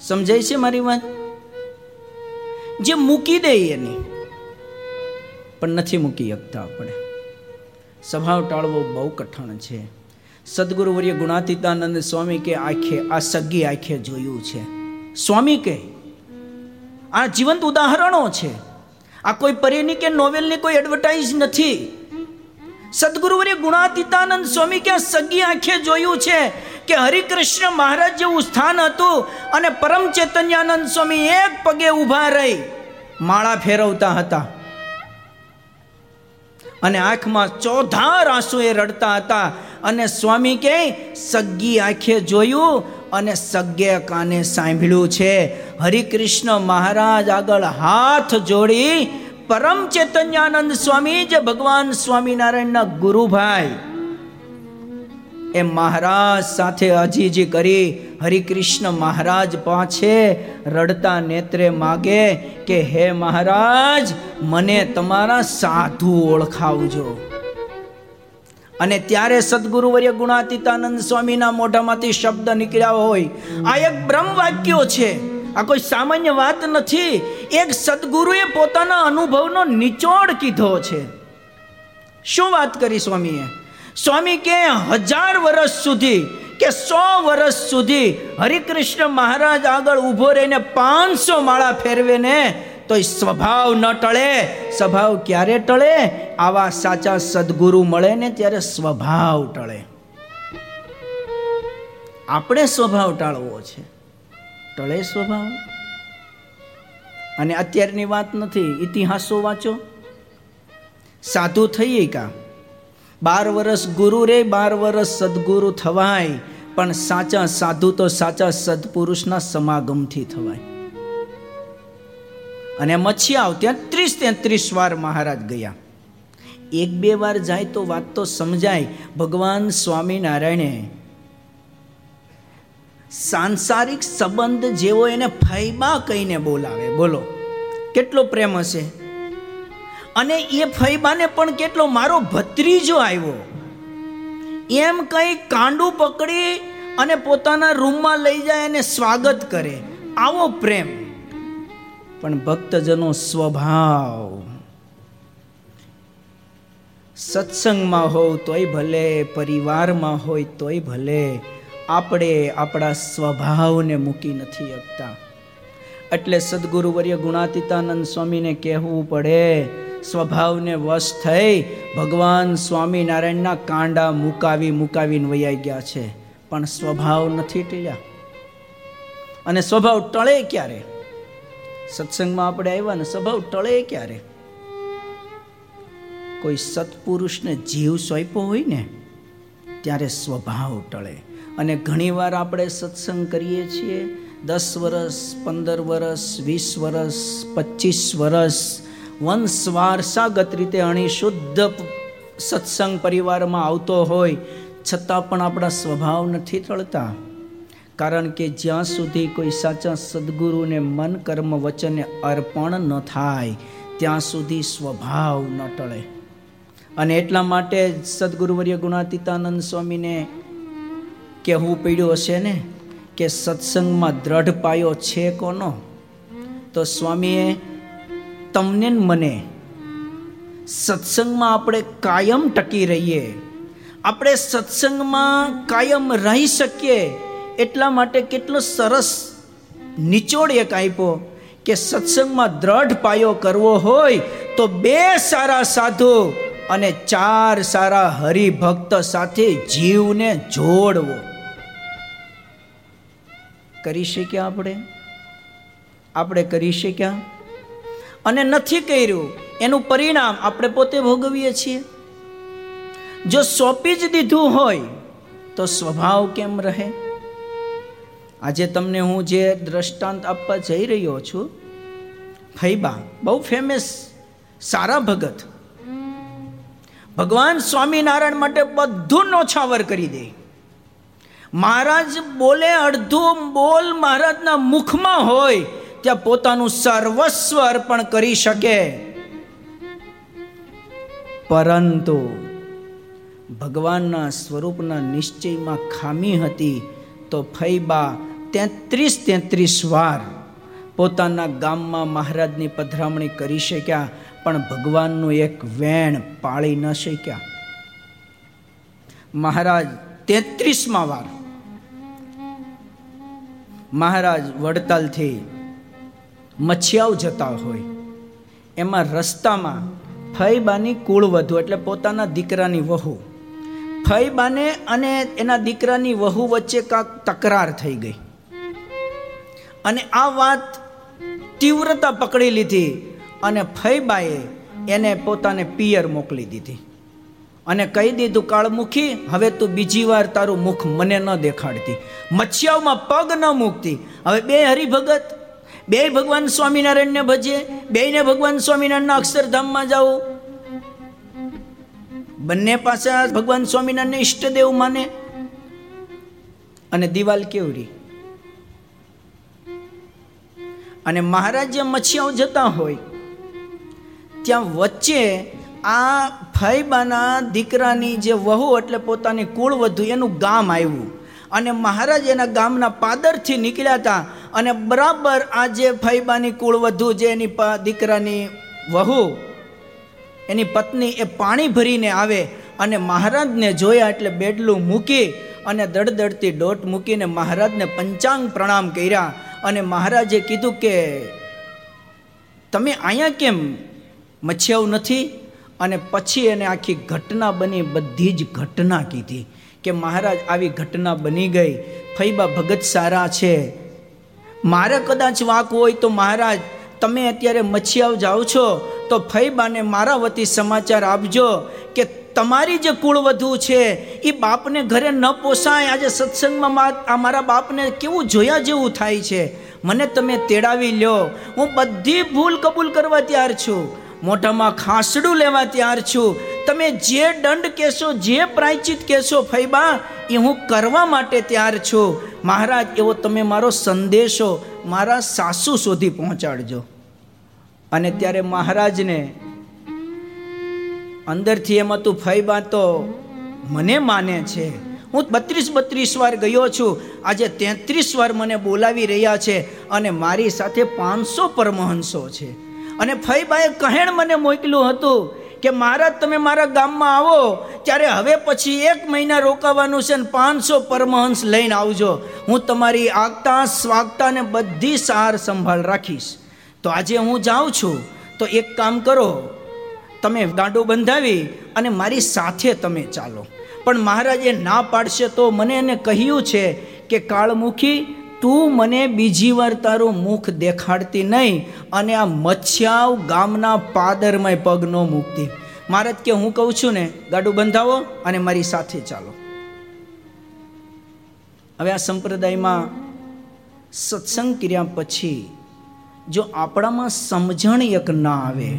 સમજાય છે મારી વાત? જે મૂકી દે એની, પણ નથી મૂકી શકતા આપણે. સ્વભાવ ટાળવો બહુ કઠણ છે. સદગુરુવર્ય ગુણાતીતાનંદ સ્વામી કે આંખે, આ સગી આંખે જોયું છે. સ્વામી કે, આ જીવંત ઉદાહરણો છે. આ કોઈ પરેની કે નોવેલની કોઈ એડવર્ટાઇઝ નથી. સદગુરુવર્ય ગુણાતીતાનંદ સ્વામી કે સગી આંખે જોયું છે કે હરિકૃષ્ણ મહારાજ જેવું સ્થાન હતું અને પરમ ચૈતન્યાનંદ સ્વામી એક પગે ઊભા રહી. માળા ફેરવતા હતા. અને આંખમાં ચોધાર આંસુએ રડતા હતા. અને સ્વામી કે સગ્ગી આંખે જોયું અને સગ્ગે કાને સાંભળ્યું છે. હરિકૃષ્ણ મહારાજ આગળ હાથ જોડી પરમ ચૈતન્યાનંદ સ્વામી જે ભગવાન સ્વામિનારાયણના ગુરુભાઈ એ મહારાજ સાથે અજીજી કરી હરિકૃષ્ણ મહારાજ પાસે રડતા નેત્રે માગે કે, હે મહારાજ, મને તમારા સાધુ ઓળખાવજો. અને ત્યારે સદગુરુવર્ય ગુણાતીતાનંદ સ્વામીના મોઢામાંથી શબ્દ નીકળ્યા હોય. આ એક બ્રહ્મ વાક્યો છે. આ કોઈ સામાન્ય વાત નથી. એક સદગુરુએ પોતાના અનુભવનો નિચોડ કીધો છે. શું વાત કરી સ્વામીએ? સ્વામી કે હજાર વર્ષ સુધી, કે સો વર્ષ સુધી હરિકૃષ્ણ મહારાજ આગળ ઊભો રહીને પાંચસો માળા ફેરવે ને તો એ સ્વભાવ ન ટળે. સ્વભાવ ક્યારે ટળે? આવા સાચા સદગુરુ મળે ને ત્યારે સ્વભાવ ટળે. આપણે સ્વભાવ ટાળવો છે. ટળે સ્વભાવ? અને અત્યારની વાત નથી, ઇતિહાસો વાંચો. સાધુ થઈએ કા બાર વર્ષ ગુરુ રે, બાર વર્ષ સદગુરુ થવાય. પણ સાચા સાધુ તો સાચા સદપુરુષના સમાગમથી થવાય. અને મચ્છિયાઓ ત્યાં ત્રીસ તેત્રીસ વાર મહારાજ ગયા. એક બે વાર જાય તો વાત તો સમજાય. ભગવાન સ્વામિનારાયણે સાંસારિક સંબંધ જેવો એને ફૈબા કહીને બોલાવે. બોલો, કેટલો પ્રેમ હશે? અને એ ફૈબાને પણ કેટલો મારો ભત્રીજો આવ્યો. એમ કઈ કાંડું પકડી અને પોતાના રૂમમાં લઈ જાય અને સ્વાગત કરે. આવો પ્રેમ. પણ ભક્તજનો સ્વભાવ. સત્સંગમાં હોવ તોય ભલે, પરિવારમાં હોય તોય ભલે, આપણે આપણા સ્વભાવને મૂકી નથી શકતા. એટલે સદગુરુવર્ય ગુણાતીતાનંદ સ્વામીને કહેવું પડે સ્વભાવને વશ થઈ ભગવાન સ્વામિનારાયણના કાંડા મુકાવી મુકાવીને વૈયા ગયા છે. પણ સ્વભાવ નથી ટળ્યા અને સ્વભાવ ટળે ક્યારે? સત્સંગમાં આપણે આવ્યા ને સ્વભાવ ટળે ક્યારે? કોઈ સત્પુરુષને જીવ સોંપ્યો હોય ને, ત્યારે સ્વભાવ ટળે. અને ઘણીવાર આપણે સત્સંગ કરીએ છીએ, દસ વર્ષ પંદર વર્ષ વીસ વર્ષ પચીસ વર્ષ વંશ વારસાગત રીતે અણી શુદ્ધ સત્સંગ પરિવારમાં આવતો હોય, છતાં પણ આપણા સ્વભાવ નથી ટળતા કારણ કે જ્યાં સુધી કોઈ સાચા સદગુરુને મન, કર્મ, વચને અર્પણ ન થાય, ત્યાં સુધી સ્વભાવ ન ટળે. અને એટલા માટે સદગુરુવર્ય ગુણાતીતાનંદ સ્વામીને કહેવું પડ્યું હશે ને, કે સત્સંગમાં દ્રઢ પાયો છે કોનો? તો સ્વામીએ તમને મને. સત્સંગમાં આપણે કાયમ ટકી રહીએ. આપણે સત્સંગમાં કાયમ રહી શકીએ. એટલા માટે કેટલો સરસ નિચોડ એક આપ્યો કે સત્સંગમાં દ્રઢ પાયો કરવો હોય તો બે સારા સાધુ અને ચાર સારા હરિભક્ત સાથે જીવને જોડવો. કરી શક્યા આપણે? આપણે કરી શક્યા? અને નથી કર્યું, એનું પરિણામ આપણે પોતે ભોગવીએ છીએ. જો સોંપી જ દીધું હોય, તો સ્વભાવ કેમ રહે? આજે તમને હું જે દ્રષ્ટાંત આપવા જઈ રહ્યો છું, ફૈબા, બહુ ફેમસ સારા ભગત. ભગવાન સ્વામિનારાયણ માટે બધું નોછાવર કરી દે. મહારાજ બોલે અડધું બોલ મહારાજના મુખમાં હોય ત્યાં પોતાનું સર્વસ્વ અર્પણ કરી શકે. પરંતુ ભગવાનના સ્વરૂપના નિશ્ચયમાં ખામી હતી તો ફૈબા તેત્રીસ તેત્રીસ વાર પોતાના ગામમાં મહારાજની પધરામણી કરી શક્યા, પણ ભગવાનનું એક વેણ પાળી ન શક્યા. મહારાજ તેત્રીસમાં વાર. મહારાજ વડતાલથી મચ્છિયાઓ જતા હોય. એમાં રસ્તામાં ફઈબાની કુળવધુ એટલે પોતાના દીકરાની વહુ. ફઈબાને અને એના દીકરાની વહુ વચ્ચે કાંક તકરાર થઈ ગઈ. અને આ વાત તીવ્રતા પકડી લીધી અને ફઈબાએ એને પોતાને પિયર મોકલી દીધી. અને કહી દીધું, કાળમુખી, હવે તું બીજી વાર તારું મુખ મને ન દેખાડતી. મચ્છિયાઓમાં પગ ન મૂકતી. હવે બે હરિભગત બે ભગવાન સ્વામિનારાયણને ભજે બેને ભગવાન સ્વામિનારાયણના અક્ષરધામમાં જાઓ. બંને પાસે ભગવાન સ્વામિનારાયણને ઈષ્ટદેવ માને. અને દિવાલ કેવડી અને મહારાજ મચ્છિયાઓ જતા હોય, ત્યાં વચ્ચે આ ફાઈબાના દીકરાની જે વહુ એટલે પોતાની કુળ વધુ એનું ગામ આવ્યું. અને મહારાજ એના ગામના પાદરથી નીકળ્યા હતા. અને બરાબર આ જે ફૈબાની કુળવધુ જે એની દીકરાની વહુ, એની પત્ની એ પાણી ભરીને આવે અને મહારાજને જોયા એટલે બેડલું મૂકી અને દડદડતી ડોટ મૂકીને મહારાજને પંચાંગ પ્રણામ કર્યા. અને મહારાજે કીધું કે, તમે અહીંયા કેમ મચ્છિયાઓ નથી? અને પછી એને આખી ઘટના બની, બધી જ ઘટના કીધી. કે મહારાજ, આવી ઘટના બની ગઈ. ફૈબા ભગત સારા છે. મારે કદાચ વાંક હોય તો મહારાજ, તમે અત્યારે મચ્છિયાઓ જાઓ છો, તો ફૈબાને મારા વતી સમાચાર આપજો કે તમારી જે કુળવધુ છે એ બાપને ઘરે ન પોસાય. આજે સત્સંગમાં આ મારા બાપને કેવું જોયા જેવું થાય છે? મને તમે તેડાવી લ્યો. હું બધી ભૂલ કબૂલ કરવા તૈયાર છું. મોઢામાં ખાસડું લેવા તૈયાર છું. તમે જે દંડ કહેશો, જે પ્રાયચિત કહેશો ફૈબા એ હું કરવા માટે તૈયાર છું. મહારાજ, એવો તમે મારો સંદેશો મારા સાસુ સુધી પહોંચાડજો. અને ત્યારે મહારાજને અંદરથી એમ હતું ફૈબા તો મને માને છે. હું બત્રીસ બત્રીસ વાર ગયો છું. આજે તેત્રીસ વાર મને બોલાવી રહ્યા છે અને મારી સાથે પાંચસો પરમહંસો છે. અને ફઈબાએ કહેણ મને મોકલ્યું હતું કે મહારાજ તમે મારા ગામમાં આવો, ત્યારે હવે પછી એક મહિના રોકાવાનું છે ને પાંચસો પરમહંસ લઈને આવજો. હું તમારી આગતા સ્વાગતા ને બધી સાર સંભાળ રાખીશ. તો આજે હું જાઉં છું. તો એક કામ કરો. તમે ગાંડો બંધાવી અને મારી સાથે તમે ચાલો. પણ મહારાજે ના પાડશે તો મને એને કહ્યું છે કે, કાળમુખી તું મને બીજી વાર તારું મુખ દેખાડતી નહીં અને આ મચ્છાવ ગામના પાદરમાં પગ ન મૂકતી. મારે કે હું કહું છું ને, ગાડું બંધાવો અને મારી સાથે ચાલો. હવે આ સંપ્રદાયમાં સત્સંગ કર્યા પછી જો આપણામાં સમજણ એક ના આવે,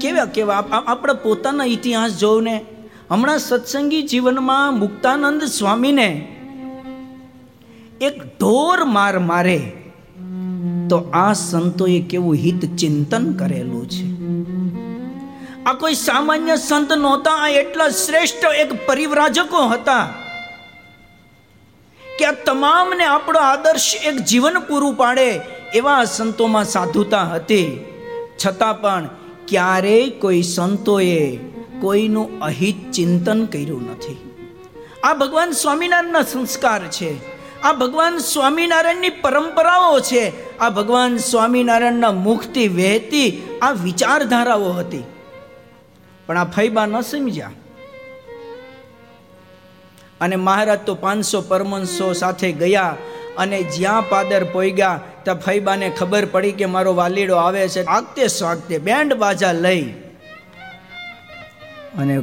કેવા કેવા આપણા પોતાના ઇતિહાસ જોઉં ને હમણાં સત્સંગી જીવનમાં મુક્તાનંદ સ્વામીને એક ઢોર માર મારે, તો આ સંતોએ કેવું હિત ચિંતન કરેલું છે? આ કોઈ સામાન્ય સંત નહોતા, આ એટલા શ્રેષ્ઠ એક પરિવ્રાજકો હતા કે આ તમામને આપણો આદર્શ એક જીવન પૂરું પાડે એવા સંતોમાં સાધુતા હતી. છતાં પણ ક્યારેય કોઈ સંતોએ કોઈનું અહિત ચિંતન કર્યું નથી. આ ભગવાન સ્વામિનારાયણના સંસ્કાર છે. આ ભગવાન સ્વામિનારાયણની પરંપરાઓ છે. આ ભગવાન સ્વામિનારાયણના મુખથી વહેતી આ વિચારધારાઓ હતી. પણ આ ફૈબા ન સમજ્યા. અને મહારાજ તો પાંચસો પરમંશો સાથે ગયા અને જ્યાં પાદર પોઈગા ત્યાં ફૈબાને ખબર પડી કે મારો વાલીડો આવે છે. આગતે સ્વાગતે બેન્ડ બાજા લઈ અને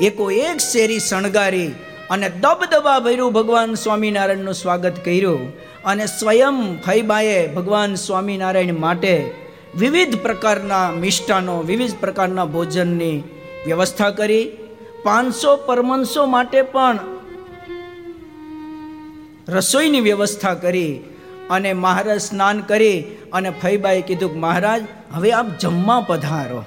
એકો એક શેરી શણગારી અને દબદબા ભર્યું ભગવાન સ્વામિનારાયણનું સ્વાગત કર્યું અને સ્વયં ફૈબાએ ભગવાન સ્વામિનારાયણ માટે વિવિધ પ્રકારના મિષ્ટાનો, વિવિધ પ્રકારના ભોજનની વ્યવસ્થા કરી. પાંચસો પરમંશો માટે પણ રસોઈની વ્યવસ્થા કરી અને મહારાજ સ્નાન કરી અને ફૈબાએ કીધું કે મહારાજ, હવે આપ જમવા પધારો.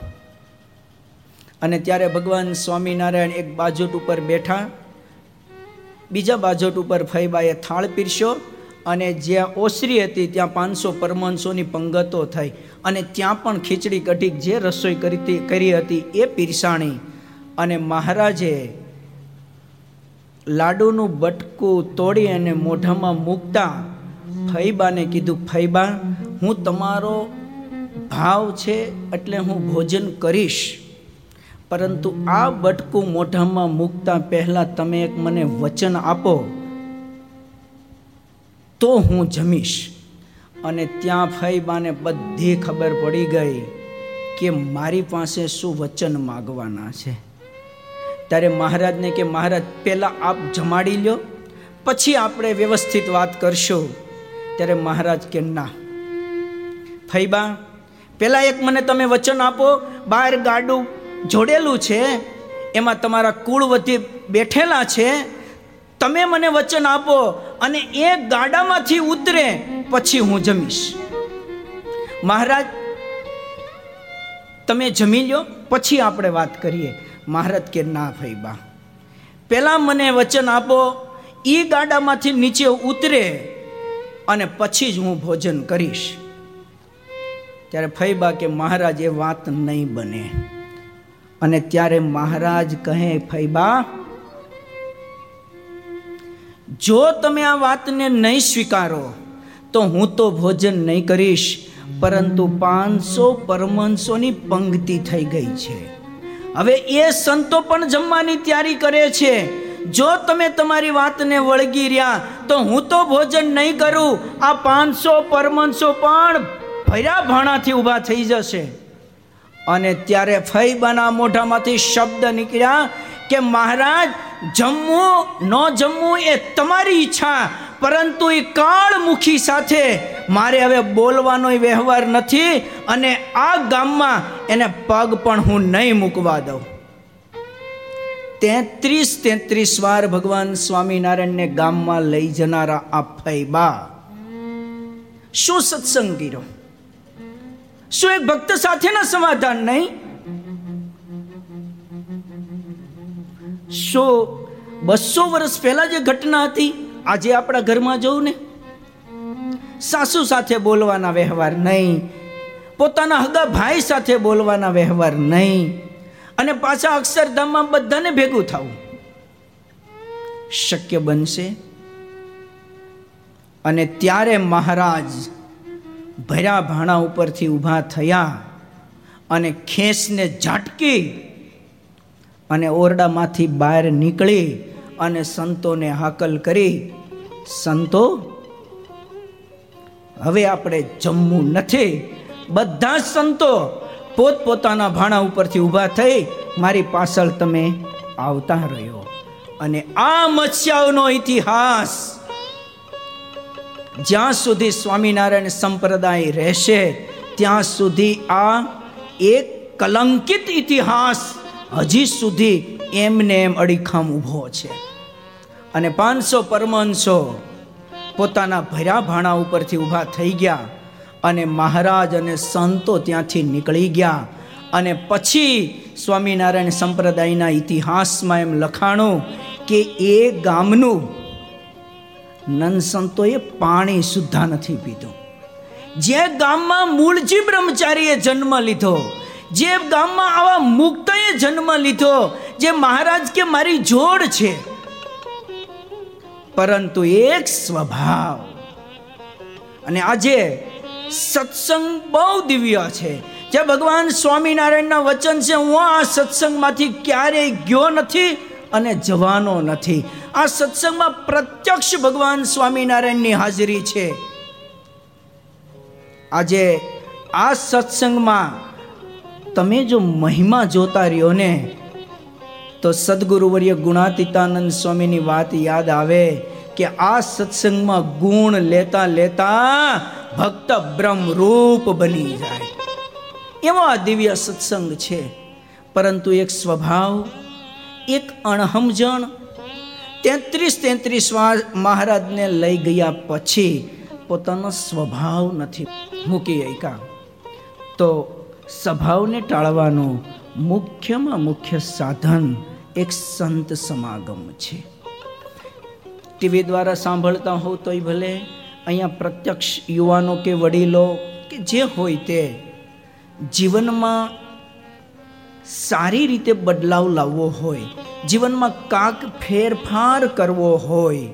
અને ત્યારે ભગવાન સ્વામિનારાયણ એક બાજોટ ઉપર બેઠા, બીજા બાજોટ ઉપર ફૈબાએ થાળ પીરસ્યો અને જ્યાં ઓસરી હતી ત્યાં પાંચસો પરમંશોની પંગતો થઈ અને ત્યાં પણ ખીચડી કઢી જે રસોઈ કરી કરી હતી એ પીરસાણી. અને મહારાજે લાડુનું બટકું તોડી અને મોઢામાં મૂકતા ફૈબાને કીધું, ફૈબા, હું તમારો ભાવ છે એટલે હું ભોજન કરીશ. પરંતુ આ બટકું મોઢામાં મૂકતા પહેલાં તમે એક મને વચન આપો. તો હું જમીશ. અને ત્યાં ફૈબાને બધી ખબર પડી ગઈ કે મારી પાસે શું વચન માગવાના છે. ત્યારે મહારાજને કે, મહારાજ, પહેલાં આપ જમાડી લ્યો, પછી આપણે વ્યવસ્થિત વાત કરશું. ત્યારે મહારાજ કે, ના. ફૈબા પહેલાં એક મને તમે વચન આપો, બહાર ગાડું જોડેલું છે, એમાં તમારા કુળવતી બેઠેલા છે, તમે મને વચન આપો અને એ ગાડામાંથી ઉતરે, પછી હું જમીશ. મહારાજ, તમે જમી લો પછી આપણે વાત કરીએ. મહારાજ કે ના ફૈબા પહેલાં મને વચન આપો એ ગાડામાંથી નીચે ઉતરે અને પછી જ હું ભોજન કરીશ. ત્યારે ફૈબા કે મહારાજ, એ વાત નહીં બને. અને ત્યારે મહારાજ કહે ફૈબા જો તમે આ વાતને નહીં સ્વીકારો, તો હું તો ભોજન નહીં કરીશ, પરંતુ પાંચસો પરમંશોની પંક્તિ થઈ ગઈ છે. હવે એ સંતો પણ જમવાની તૈયારી કરે છે. જો તમે તમારી વાતને વળગી રહ્યા, તો હું તો ભોજન નહીં કરું. આ પાંચસો પરમંશો પણ ભર્યા ભાણાથી ઊભા થઈ જશે. અને ત્યારે ફૈબાના મોઢામાંથી શબ્દ નીકળ્યા કે, મહારાજ જમવું ન જમવું એ તમારી ઈચ્છા, પરંતુ એ કાળમુખી સાથે મારે હવે બોલવાનો વ્યવહાર નથી અને આ ગામમાં એને પગ પણ હું નહીં મૂકવા દઉં. તેત્રીસ તેત્રીસ વાર ભગવાન સ્વામિનારાયણને ગામમાં લઈ જનારા આ ફૈબા. શું સત્સંગ કર્યો? શું એ ભક્ત સાથેના સમાધાન નહીં? શું બસો વર્ષ પહેલા જે ઘટના હતી, આજે આપણા ઘરમાં જવું ને, સાસુ સાથે બોલવાના વ્યવહાર નહીં, પોતાના હગા ભાઈ સાથે બોલવાના વ્યવહાર નહીં, અને પાછા અક્ષરધામમાં બધાને ભેગું થવું. શક્ય બનશે? અને ત્યારે મહારાજ ભર્યા ભાણા ઉપરથી ઊભા થયા અને ખેસને ઝાટકી અને ઓરડામાંથી બહાર નીકળી અને સંતોને હાકલ કરી, સંતો, હવે આપણે જમવું નથી. બધા સંતો પોતપોતાના ભાણા ઉપરથી ઊભા થઈ મારી પાછળ તમે આવતા રહ્યો. અને આ મત્સ્યાઓનો ઇતિહાસ જ્યાં સુધી સ્વામિનારાયણ સંપ્રદાય રહેશે, ત્યાં સુધી આ એક કલંકિત ઇતિહાસ હજી સુધી એમને એમ અડીખમ ઊભો છે. અને પાંચસો પરમહંસો પોતાના ભર્યા ભાણા ઉપરથી ઊભા થઈ ગયા અને મહારાજ અને સંતો ત્યાંથી નીકળી ગયા અને પછી સ્વામિનારાયણ સંપ્રદાયના ઇતિહાસમાં એમ લખાણું કે એ ગામનું નન સંતોએ પાણી સુદ્ધા નથી પીધું. જે ગામમાં મૂળજી બ્રહ્મચારીએ જન્મ લીધો, જે ગામમાં આવા મુક્તએ જન્મ લીધો, જે મહારાજ કે મારી જોડ છે, પરંતુ એક સ્વભાવ. અને આજે સત્સંગ બહુ દિવ્ય છે. જે ભગવાન સ્વામિનારાયણના વચન છે, હું આ સત્સંગમાંથી ક્યારેય ગયો નથી અને જવાનો નથી. આ સત્સંગમાં પ્રત્યક્ષ ભગવાન સ્વામિનારાયણની હાજરી છે. આજે આ સત્સંગમાં તમે જો મહિમા જોતા રહ્યો ને, તો સદગુરુવર્ય ગુણાતીતાનંદ સ્વામીની વાત યાદ આવે કે આ સત્સંગમાં ગુણ લેતા લેતા ભક્ત બ્રહ્મરૂપ બની જાય. એવો આ દિવ્ય સત્સંગ છે. પરંતુ એક સ્વભાવ એક અણહમજણ તેત્રીસ તેત્રીસ મહારાજને લઈ ગયા પછી પોતાનો સ્વભાવ નથી મૂકી શક્યા તો સ્વભાવને ટાળવાનું મુખ્યમાં મુખ્ય સાધન એક સંત સમાગમ છે. ટીવી દ્વારા સાંભળતા હોવ તોય ભલે, અહીંયા પ્રત્યક્ષ યુવાનો કે વડીલો કે જે હોય તે જીવનમાં સારી રીતે બદલાવ લાવવો હોય, જીવનમાં કાંક ફેરફાર કરવો હોય,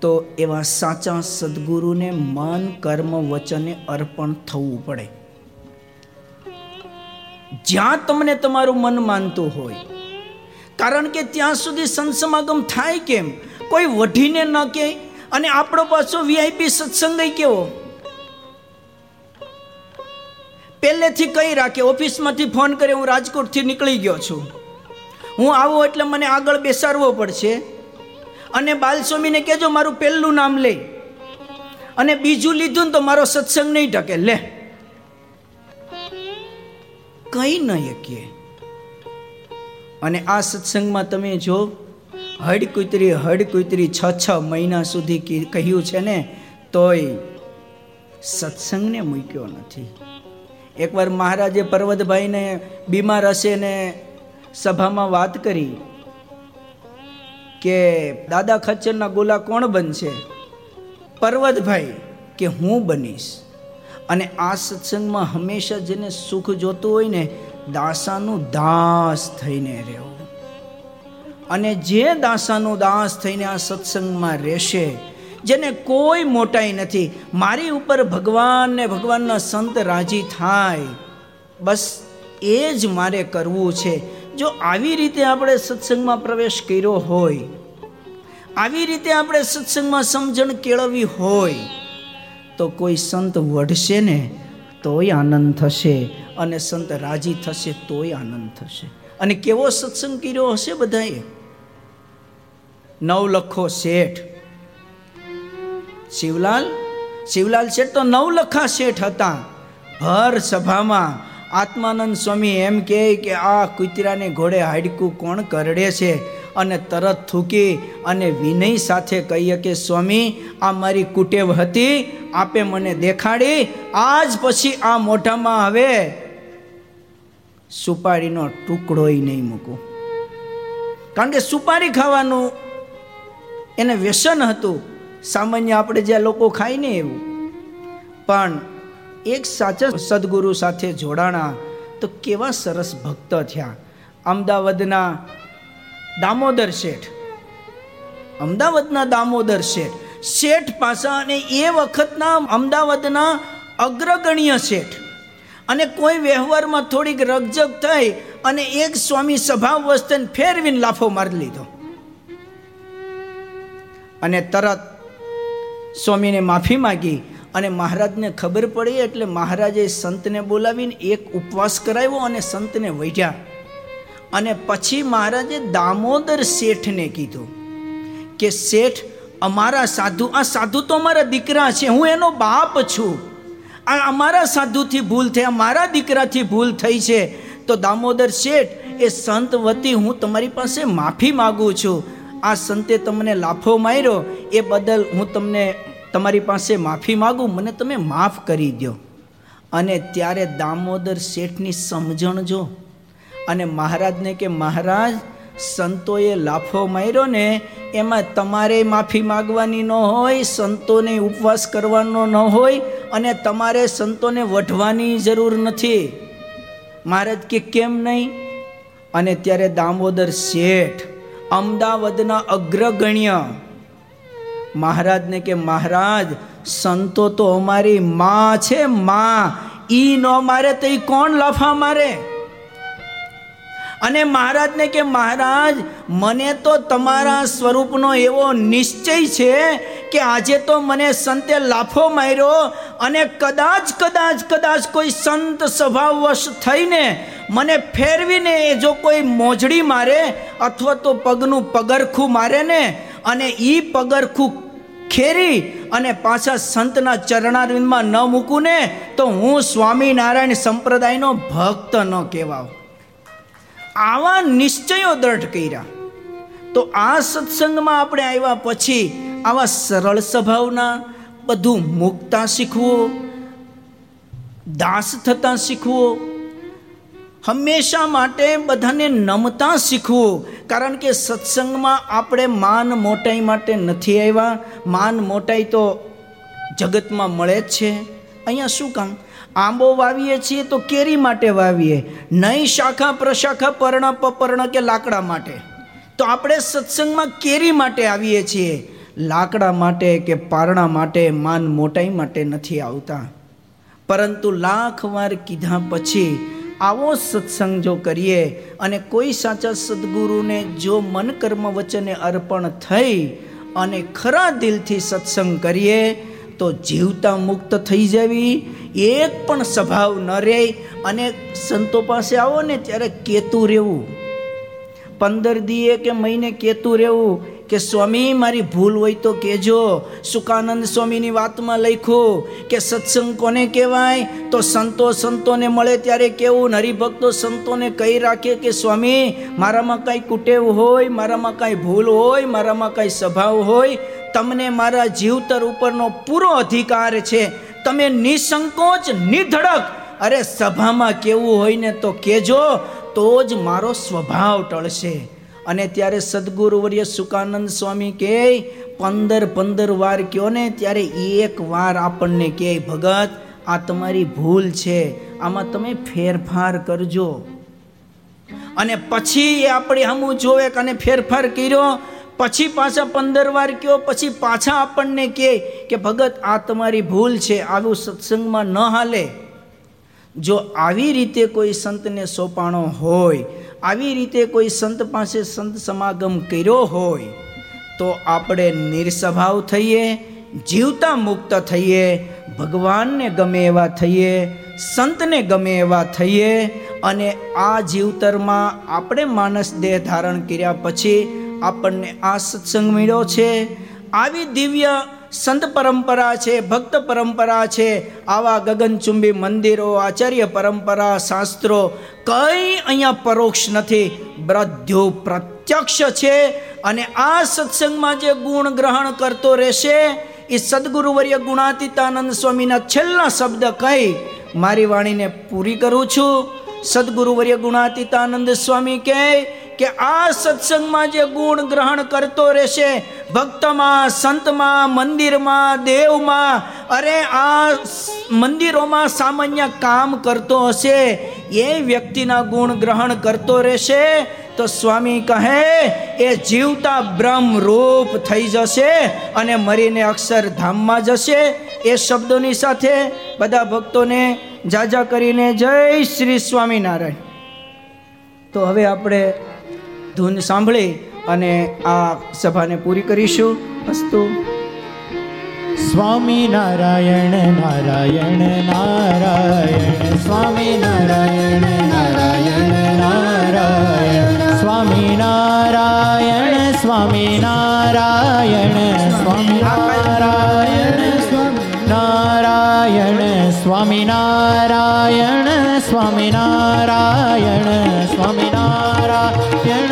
તો એવા સાચા સદગુરુને મન, કર્મ, વચને અર્પણ થવું પડે. જ્યાં તમને તમારું મન માનતું હોય, કારણ કે ત્યાં સુધી સંસમાગમ થાય કેમ? કોઈ વઢીને ન કે અને આપણો પાછો વીઆઈપી સત્સંગ કેવો? પહેલેથી કહી રાખે, ઓફિસમાંથી ફોન કરે હું રાજકોટથી નીકળી ગયો છું. હું આવું એટલે મને આગળ બેસાડવો પડશે. અને બાલસ્વામીને કહેજો, મારું પહેલું નામ લે. અને બીજું લીધું ને તો મારો સત્સંગ નહીં ટકે લે. કઈ ન શકીએ. અને આ સત્સંગમાં તમે જો હડ કુતરી હડ કુતરી છ છ મહિના સુધી કહ્યું છે ને, તોય સત્સંગને મૂક્યો નથી. એકવાર મહારાજે પર્વતભાઈને બીમાર હશે ને સભામાં વાત કરી કે, દાદા ખચ્ચરના ગોલા કોણ બનશે? પર્વતભાઈ, કે હું બનીશ. અને આ સત્સંગમાં હંમેશા જેને સુખ જોતું હોય ને, દાસાનું દાસ થઈને રહેવું. અને જે દાસાનું દાસ થઈને આ સત્સંગમાં રહેશે જેને કોઈ મોટાઈ નથી. મારી ઉપર ભગવાન ને ભગવાનના સંત રાજી થાય. બસ એ જ મારે કરવું છે. જો આવી રીતે આપણે સત્સંગમાં પ્રવેશ કર્યો હોય, આવી રીતે આપણે સત્સંગમાં સમજણ કેળવવી હોય, તો કોઈ સંત વઢશે ને તોય આનંદ થશે અને સંત રાજી થશે તોય આનંદ થશે. અને કેવો સત્સંગ કર્યો હશે બધાએ? નવલખો શેઠ. શિવલાલ? શિવલાલ શેઠ તો નવલખા શેઠ હતા. ભર સભામાં આત્માનંદ સ્વામી એમ કહે કે આ કૂતરાને ઘોડે હાડકું કોણ કરડે છે? અને તરત થૂકી અને વિનય સાથે કહીએ કે, સ્વામી, આ મારી કુટેવ હતી. આપે મને દેખાડી. આજ પછી આ મોઢામાં હવે સુપારીનો ટુકડોય નહીં મૂકું. કારણ કે સુપારી ખાવાનું એને વ્યસન હતું. સામાન્ય આપણે જ્યાં લોકો ખાય ને એવું. પણ એક સાચા સદગુરુ સાથે જોડાણા તો કેવા સરસ ભક્ત થયા. અમદાવાદના દામોદર શેઠ. અમદાવાદના દામોદર શેઠ. શેઠ પાસા અને એ વખતના અમદાવાદના અગ્રગણ્ય શેઠ. અને કોઈ વ્યવહારમાં થોડીક રગજગ થઈ અને એક સ્વામી સભા વસ્તન ફેરવીને લાફો મારી લીધો. અને તરત સ્વામીને માફી માગી અને મહારાજને ખબર પડી એટલે મહારાજે સંતને બોલાવીને એક ઉપવાસ કરાવ્યો અને સંતને વૈઢ્યા. અને પછી મહારાજે દામોદર શેઠને કીધું કે, શેઠ, અમારા સાધુ, આ સાધુ તો અમારા દીકરા છે, હું એનો બાપ છું. આ અમારા સાધુથી ભૂલ થઈ મારા દીકરાથી ભૂલ થઈ છે. તો દામોદર શેઠ, એ સંત વતી હું તમારી પાસે માફી માગું છું. આ સંતે તમને લાફો માર્યો, એ બદલ હું તમને તમારી પાસે માફી માગું, મને તમે માફ કરી દો. અને ત્યારે દામોદર શેઠની સમજણ જો. અને મહારાજને કે, મહારાજ, સંતોએ લાફો માર્યો ને, એમાં તમારે માફી માગવાની ન હોય, સંતોને ઉપવાસ કરવાનો ન હોય, અને તમારે સંતોને વઢવાની જરૂર નથી. મહારાજ કે, કેમ નહીં? અને ત્યારે દામોદર શેઠ અમદાવાદના અગ્રગણ્ય. મહારાજને કે, મહારાજ, સંતો તો અમારી માં છે, માં. ઈ ન મારે તો કોણ લફા મારે? અને મહારાજને કે, મહારાજ, મને તો તમારા સ્વરૂપનો એવો નિશ્ચય છે કે આજે તો મને સંતે લાફો માર્યો અને કદાચ કદાચ કદાચ કોઈ સંત સ્વભાવવશ થઈને મને ફેરવીને એ જો કોઈ મોજડી મારે અથવા તો પગનું પગરખું મારે ને અને એ પગરખું ખેરી અને પાછા સંતના ચરણારવિંદમાં ન મૂકું ને, તો હું સ્વામિનારાયણ સંપ્રદાયનો ભક્ત ન કહેવાઉં. આવા નિશ્ચયો દ્રઢ કર્યા. તો આ સત્સંગમાં આપણે આવ્યા પછી આવા સરળ સ્વભાવના, બધું મુકતા શીખવું, દાસ થતા શીખવું, હંમેશા માટે બધાને નમતા શીખવું, કારણ કે સત્સંગમાં આપણે માન મોટાઈ માટે નથી આવ્યા. માન મોટાઈ તો જગતમાં મળે જ છે. અહીંયા શું કામ? આંબો વાવીએ છીએ તો કેરી માટે વાવીએ? નહીં શાખા પ્રશાખા પર્ણ પપર્ણ કે લાકડા માટે? તો આપણે સત્સંગમાં કેરી માટે આવીએ છીએ. લાકડા માટે કે પારણા માટે માન મોટાઈ માટે નથી આવતા. પરંતુ લાખ વાર કીધા પછી આવો સત્સંગ જો કરીએ અને કોઈ સાચા સદગુરુને જો મન કર્મ વચને અર્પણ થઈ અને ખરા દિલથી સત્સંગ કરીએ તો જીવતા મુક્ત થઈ જવી, એક પણ સ્વભાવ ન રહે અને સંતો પાસે આવો ને ત્યારે કેતું રહેવું. પંદર દીએ કે મહિને કેતું રહેવું કે સ્વામી, મારી ભૂલ હોય તો કહેજો. સુકાનંદ સ્વામીની વાતમાં લખ્યું કે સત્સંગ કોને કહેવાય? તો સંતો સંતોને મળે ત્યારે કેવું? હરિભક્તો સંતોને કહી રાખે કે સ્વામી, મારામાં કાંઈ કુટેવ હોય, મારામાં કાંઈ ભૂલ હોય, મારામાં કાંઈ સ્વભાવ હોય તમને મારા જીવતર ઉપરનો પૂરો અધિકાર છે. તમે નિસંકોચ, નિધડક. અરે સભામાં કેવું હોય ને તો કહેજો તો જ મારો સ્વભાવ ટળશે. અને ત્યારે સદગુરુવર્ય સુકાનંદ સ્વામી કહે, પંદર પંદર વાર કયો ને, ત્યારે એક વાર આપણને કહે, ભગત, આ તમારી ભૂલ છે. આમાં તમે ફેરફાર કરજો. અને પછી એ આપણે હમું જોવે અને ફેરફાર કર્યો પછી પાછા પંદર વાર કયો, પછી પાછા આપણને કહે કે, ભગત, આ તમારી ભૂલ છે, આવું સત્સંગમાં ન હાલે. જો આવી રીતે કોઈ સંતને સોંપાણો હોય, આવી રીતે કોઈ સંત પાસે સંત સમાગમ કર્યો હોય, તો આપણે નિર્સ્વભાવ થઈએ, જીવતા મુક્ત થઈએ, ભગવાનને ગમે એવા થઈએ, સંતને ગમે એવા થઈએ અને આ જીવતરમાં આપણે માનસ દેહ ધારણ કર્યા પછી આપણને આ સત્સંગ મળ્યો છે. આવી દિવ્ય સંત પરંપરા છે, ભક્ત પરંપરા છે, આવા ગગનચુંબી મંદિરો, આચાર્ય પરંપરા, શાસ્ત્રો કંઈ અહીંયા પરોક્ષ નથી. બ્રધ્યો પ્રત્યક્ષ છે અને આ સત્સંગમાં જે ગુણ ગ્રહણ કરતો રહેશે, એ સદગુરુવર્ય ગુણાતીતાનંદ સ્વામીના છેલ્લા શબ્દ કહી મારી વાણીને પૂરી કરું છું. સદગુરુવર્ય ગુણાતીતાનંદ સ્વામી કહે કે આ સત્સંગમાં જે ગુણ ગ્રહણ કરતો રહેશે, ભક્તમાં, સંતમાં, મંદિરમાં, દેવમાં, અરે આ મંદિરોમાં સામાન્ય કામ કરતો હશે, એ વ્યક્તિના ગુણ ગ્રહણ કરતો રહેશે, તો સ્વામી કહે, એ જીવતા બ્રહ્મ રૂપ થઈ જશે અને મરીને અક્ષરધામમાં જશે. એ શબ્દોની સાથે બધા ભક્તોને જાજા કરીને જય શ્રી સ્વામિનારાયણ. તો હવે આપણે ધૂન સાંભળી અને આ સભાને પૂરી કરીશું. અસ્તુ. સ્વામી નારાયણ નારાયણ નારાયણ. સ્વામી નારાયણ નારાયણ નારાયણ. સ્વામી નારાયણ સ્વામી નારાયણ. સ્વામી નારાયણ સ્વામી નારાયણ. સ્વામિનારાયણ સ્વામિનારાયણ સ્વામિનારાયણ સ્વામિનારાયણ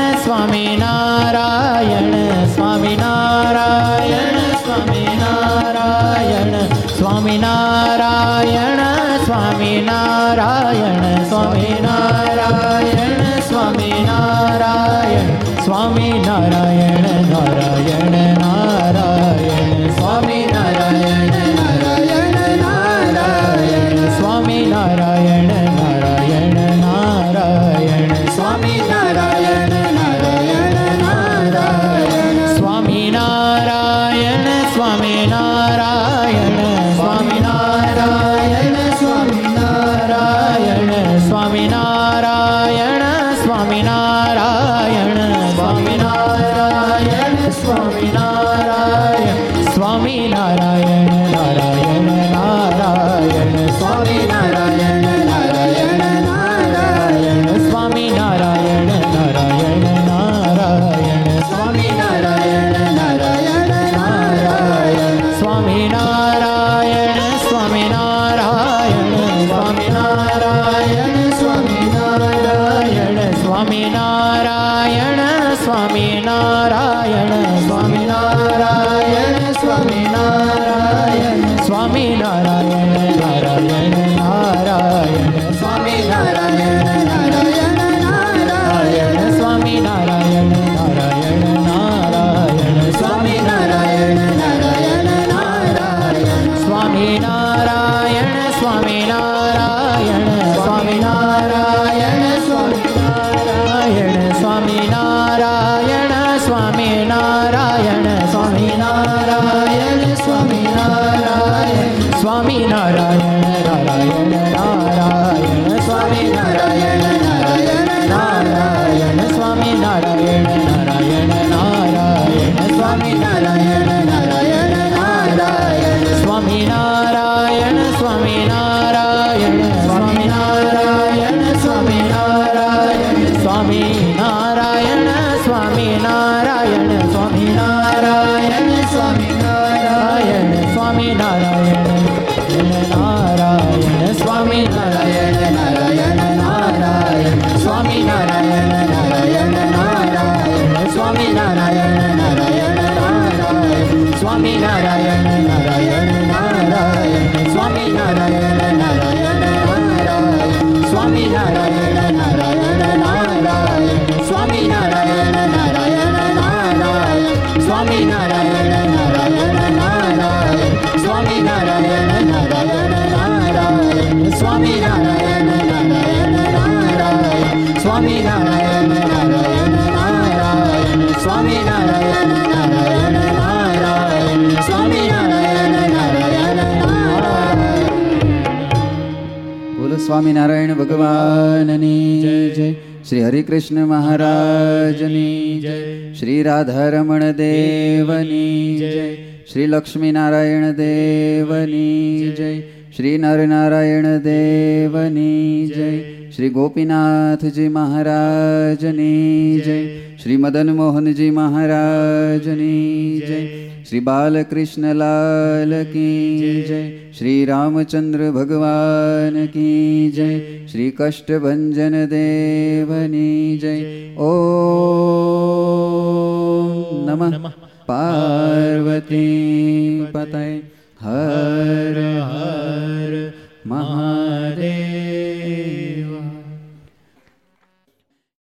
સ્વામિનારાયણ ભગવાનની જય. શ્રી હરિકૃષ્ણ મહારાજની જય. શ્રી રાધારમણ દેવની જય. શ્રી લક્ષ્મીનારાયણ દેવની જય. શ્રી નરનારાયણ દેવની જય. શ્રી ગોપીનાથજી મહારાજની જય શ્રી મદન મોહનજી મહારાજની જય શ્રી બાલકૃષ્ણલાલ કી જય શ્રી રામચંદ્ર ભગવાન કી જય શ્રી કષ્ટભંજન દેવની જય ઓ નમઃ પાર્વતી પતય હર હર મહા